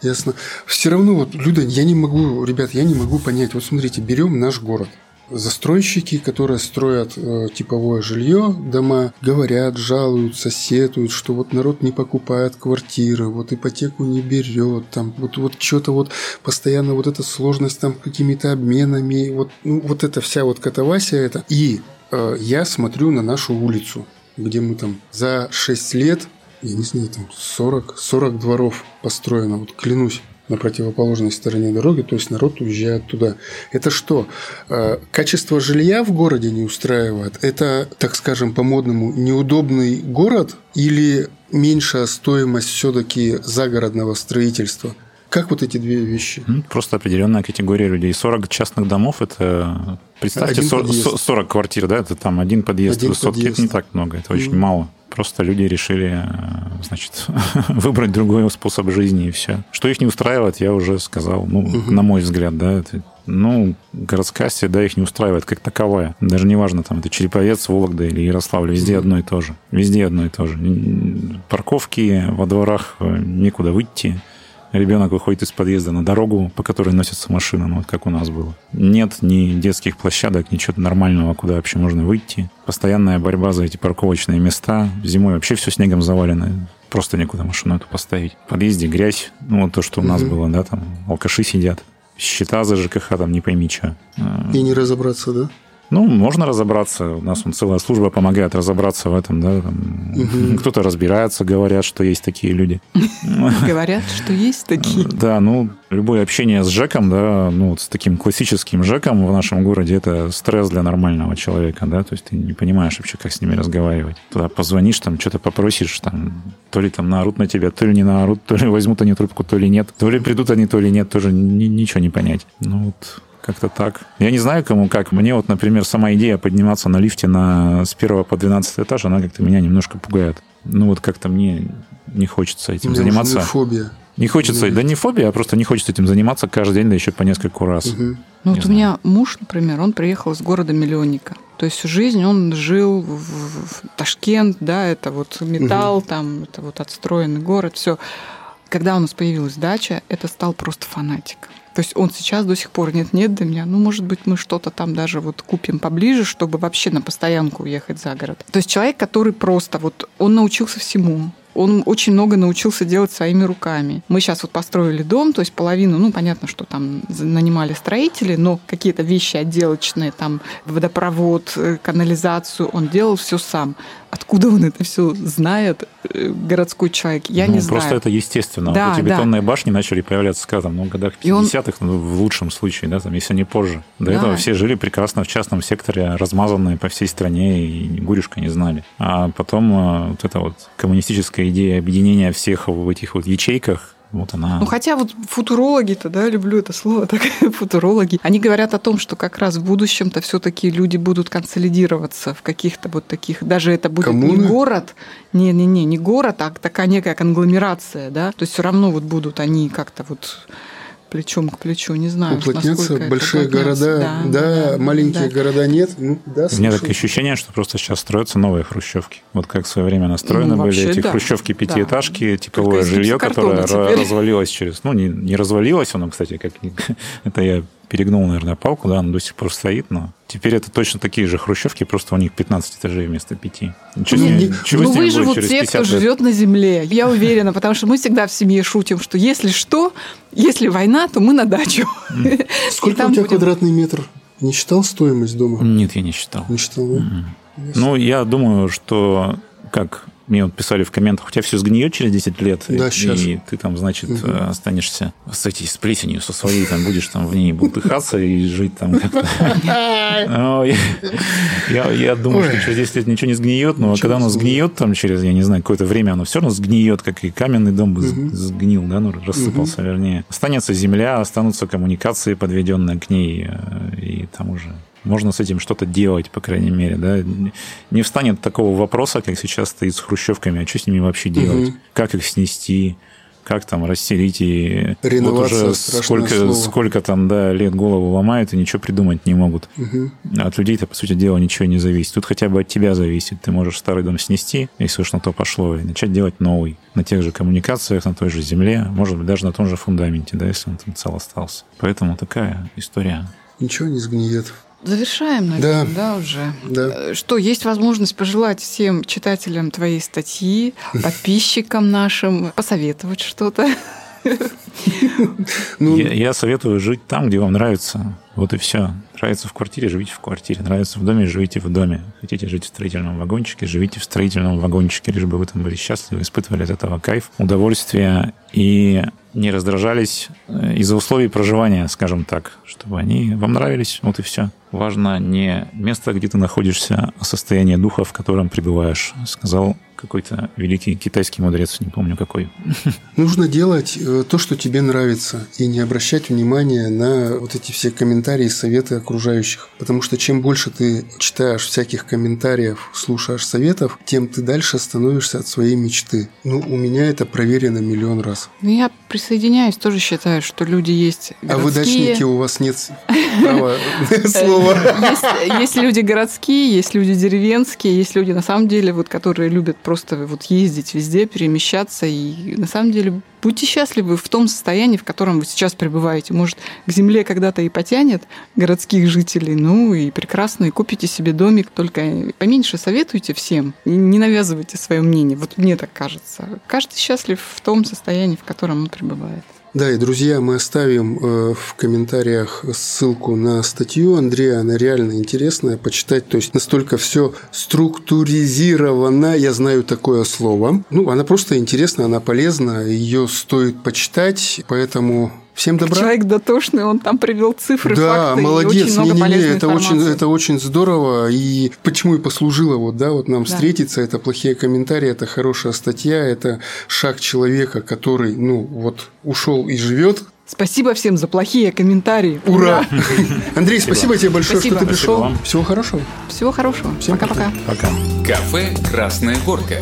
Ясно. Все равно, вот, Люда, я не могу, ребят, я не могу понять. Вот смотрите, берем наш город. Застройщики, которые строят э, типовое жилье, дома, говорят, жалуются, сетуют, что вот народ не покупает квартиры, вот ипотеку не берет, там вот, вот что-то вот постоянно вот эта сложность там какими-то обменами, вот, ну, вот эта вся вот катавасия это. И э, я смотрю на нашу улицу, где мы там за 6 лет, я не знаю, там 40, 40 дворов построено, вот клянусь на противоположной стороне дороги, то есть народ уезжает туда. Это что? Э, Качество жилья в городе не устраивает? Это, так скажем, по-модному, неудобный город или меньшая стоимость все-таки загородного строительства? Как вот эти две вещи? Просто определенная категория людей. 40 частных домов это представьте, Один 40, подъезд. 40 квартир, да, это там один подъезд Один высотки. подъезд. Это не так много, это очень Мгм. мало. Просто люди решили, э, значит, *laughs* выбрать другой способ жизни и все. Что их не устраивает, я уже сказал. Ну, на мой взгляд, да, это, ну, городская среда их не устраивает как таковая. Даже неважно, там, это Череповец, Вологда или Ярославль, везде одно и то же. Везде одно и то же. Парковки во дворах, э, некуда выйти. Ребенок выходит из подъезда на дорогу, по которой носится машина, ну вот как у нас было. Нет ни детских площадок, ничего нормального, куда вообще можно выйти. Постоянная борьба за эти парковочные места. Зимой вообще все снегом завалено. Просто некуда машину эту поставить. В подъезде грязь. Ну, вот то, что у нас было, да, там алкаши сидят. Счета за ЖКХ там не пойми что. И не разобраться, да? Ну, можно разобраться. У нас вон целая служба помогает разобраться в этом, да. Там, Мгм. Кто-то разбирается, говорят, что есть такие люди. *laughs* Говорят, что есть такие. Да, ну, любое общение с ЖЭКом, да, ну, с таким классическим ЖЭКом в нашем городе, это стресс для нормального человека, да, то есть ты не понимаешь вообще, как с ними разговаривать. Туда позвонишь, там, что-то попросишь, там, то ли там наорут на тебя, то ли не наорут, то ли возьмут они трубку, то ли нет, то ли придут они, то ли нет, тоже ни- ничего не понять. Ну, вот как-то так. Я не знаю, кому как. Мне вот, например, сама идея подниматься на лифте на, с первого по 12 этаж, она как-то меня немножко пугает. Ну, вот как-то мне не хочется У этим заниматься. уже фобия. Не хочется, да не фобия, а просто не хочется этим заниматься каждый день, да еще по нескольку раз. Мгм. Ну Не вот у знаю. меня муж, например, он приехал из города-миллионника. То есть всю жизнь он жил в, в Ташкент, да, это вот металл, там, это вот отстроенный город, все. Когда у нас появилась дача, это стал просто фанатик. То есть он сейчас до сих пор нет-нет до меня. Ну, может быть, мы что-то там даже вот купим поближе, чтобы вообще на постоянку уехать за город. То есть человек, который просто вот, он научился всему. Он очень много научился делать своими руками. Мы сейчас вот построили дом, то есть половину, ну, понятно, что там нанимали строители, но какие-то вещи отделочные, там водопровод, э, канализацию, он делал все сам. Откуда он это все знает, э, городской человек, я Ну, не знаю. Просто это естественно. Да, вот эти да. бетонные башни начали появляться, когда там, ну, в годах И он- 50-х, ну, в лучшем случае, да, там, если не позже. До Да. этого все жили прекрасно в частном секторе, размазанные по всей стране, и гурюшка не знали. А потом э, вот эта вот коммунистическая идея объединения всех в этих вот ячейках, вот она... Ну, хотя вот футурологи-то, да, люблю это слово, *laughs* так, футурологи, они говорят о том, что как раз в будущем-то все-таки люди будут консолидироваться в каких-то вот таких, даже это будет не Коммуны? город, не-не-не, не город, а такая некая конгломерация, да, то есть все равно вот будут они как-то вот плечом к плечу, не знаю, Уплотнятся большие города, да, маленькие да. города нет. Ну, да, У меня такое ощущение, что просто сейчас строятся новые хрущевки. Вот как в свое время настроены Ну, были эти да. хрущевки пятиэтажки, типовое Только из жилье, которое теперь. развалилось через... Ну, не, не развалилось оно, кстати, как *laughs* это я перегнул, наверное, палку, да, оно до сих пор стоит, но теперь это точно такие же хрущевки, просто у них 15 этажей вместо 5. Ничего с Не, ними- не, чего Ну, выживут через те, 50 кто лет? живет на земле. Я уверена, потому что мы всегда в семье шутим, что если что, если война, то мы на дачу. *laughs* Сколько там у тебя будем- квадратный метр? Не считал стоимость дома? Нет, я не считал. Не считал, да? Ну, я думаю, что как мне вот писали в комментах, у тебя все сгниет через 10 лет, Да, и, щас. и ты там, значит, э, останешься с этой с плесенью, со своей, там будешь там в ней бултыхаться и жить там как-то. Ну, Я думаю, что через 10 лет ничего не сгниет, но когда оно сгниет. там через, я не знаю, какое-то время, оно все равно сгниет, как и каменный дом бы сгнил, да, ну, рассыпался, вернее. Останется земля, останутся коммуникации, подведенные к ней, э, и там уже можно с этим что-то делать, по крайней мере, да. Не встанет такого вопроса, как сейчас стоит с хрущевками, а что с ними вообще делать? Мгм. Как их снести? Как там расселить и вот Реновация уже страшное сколько, слово. сколько там да, лет голову ломают и ничего придумать не могут. Мгм. От людей-то, по сути дела, ничего не зависит. Тут хотя бы от тебя зависит. Ты можешь старый дом снести, если уж на то пошло, и начать делать новый. На тех же коммуникациях, на той же земле, может быть, даже на том же фундаменте, да, если он там цел остался. Поэтому такая история. Ничего не сгниет. Завершаем, наверное, да, уже. Да. Э, Что, есть возможность пожелать всем читателям твоей статьи, *laughs* подписчикам нашим, посоветовать что-то? Ну, я, я советую жить там, где вам нравится. Вот и все. Нравится в квартире, живите в квартире. Нравится в доме, живите в доме. Хотите жить в строительном вагончике, живите в строительном вагончике, лишь бы вы там были счастливы, испытывали от этого кайф, удовольствие и не раздражались э, из-за условий проживания, скажем так, чтобы они вам нравились. Вот и все. Важно не место, где ты находишься, а состояние духа, в котором пребываешь, сказал какой-то великий китайский мудрец, не помню какой. *laughs* Нужно делать э, то, что тебе нравится, и не обращать внимания на вот эти все комментарии советы окружающих. Потому что чем больше ты читаешь всяких комментариев, слушаешь советов, тем ты дальше становишься от своей мечты. Ну, у меня это проверено миллион раз. Ну, я присоединяюсь, тоже считаю, что люди есть А вы городские. дачники, у вас нет права слова. Есть люди городские, есть люди деревенские, есть люди, на самом деле, вот, которые любят просто вот ездить везде, перемещаться. И на самом деле Будьте счастливы в том состоянии, в котором вы сейчас пребываете. Может, к земле когда-то и потянет городских жителей, ну и прекрасно, и купите себе домик, только поменьше советуйте всем, не навязывайте свое мнение. Вот мне так кажется. Каждый счастлив в том состоянии, в котором он пребывает. Да, и, друзья, мы оставим э, в комментариях ссылку на статью Андрея. Она реально интересная почитать. То есть настолько все структуризировано. Я знаю такое слово. Ну, она просто интересна, она полезна. Ее стоит почитать. Поэтому Всем добра. Человек дотошный, он там привел цифры, да, факты молодец. и очень много не, не, не, это очень, это очень здорово. И почему и послужило вот, да, вот нам Да. встретиться, это плохие комментарии, это хорошая статья, это шаг человека, который, ну, вот ушел и живет. Спасибо всем за плохие комментарии. Ура! *laughs* Андрей, спасибо тебе большое, Спасибо. что ты Спасибо пришел. вам. Всего хорошего. Всего хорошего. Всем Пока-пока. Пока. Кафе «Красная горка».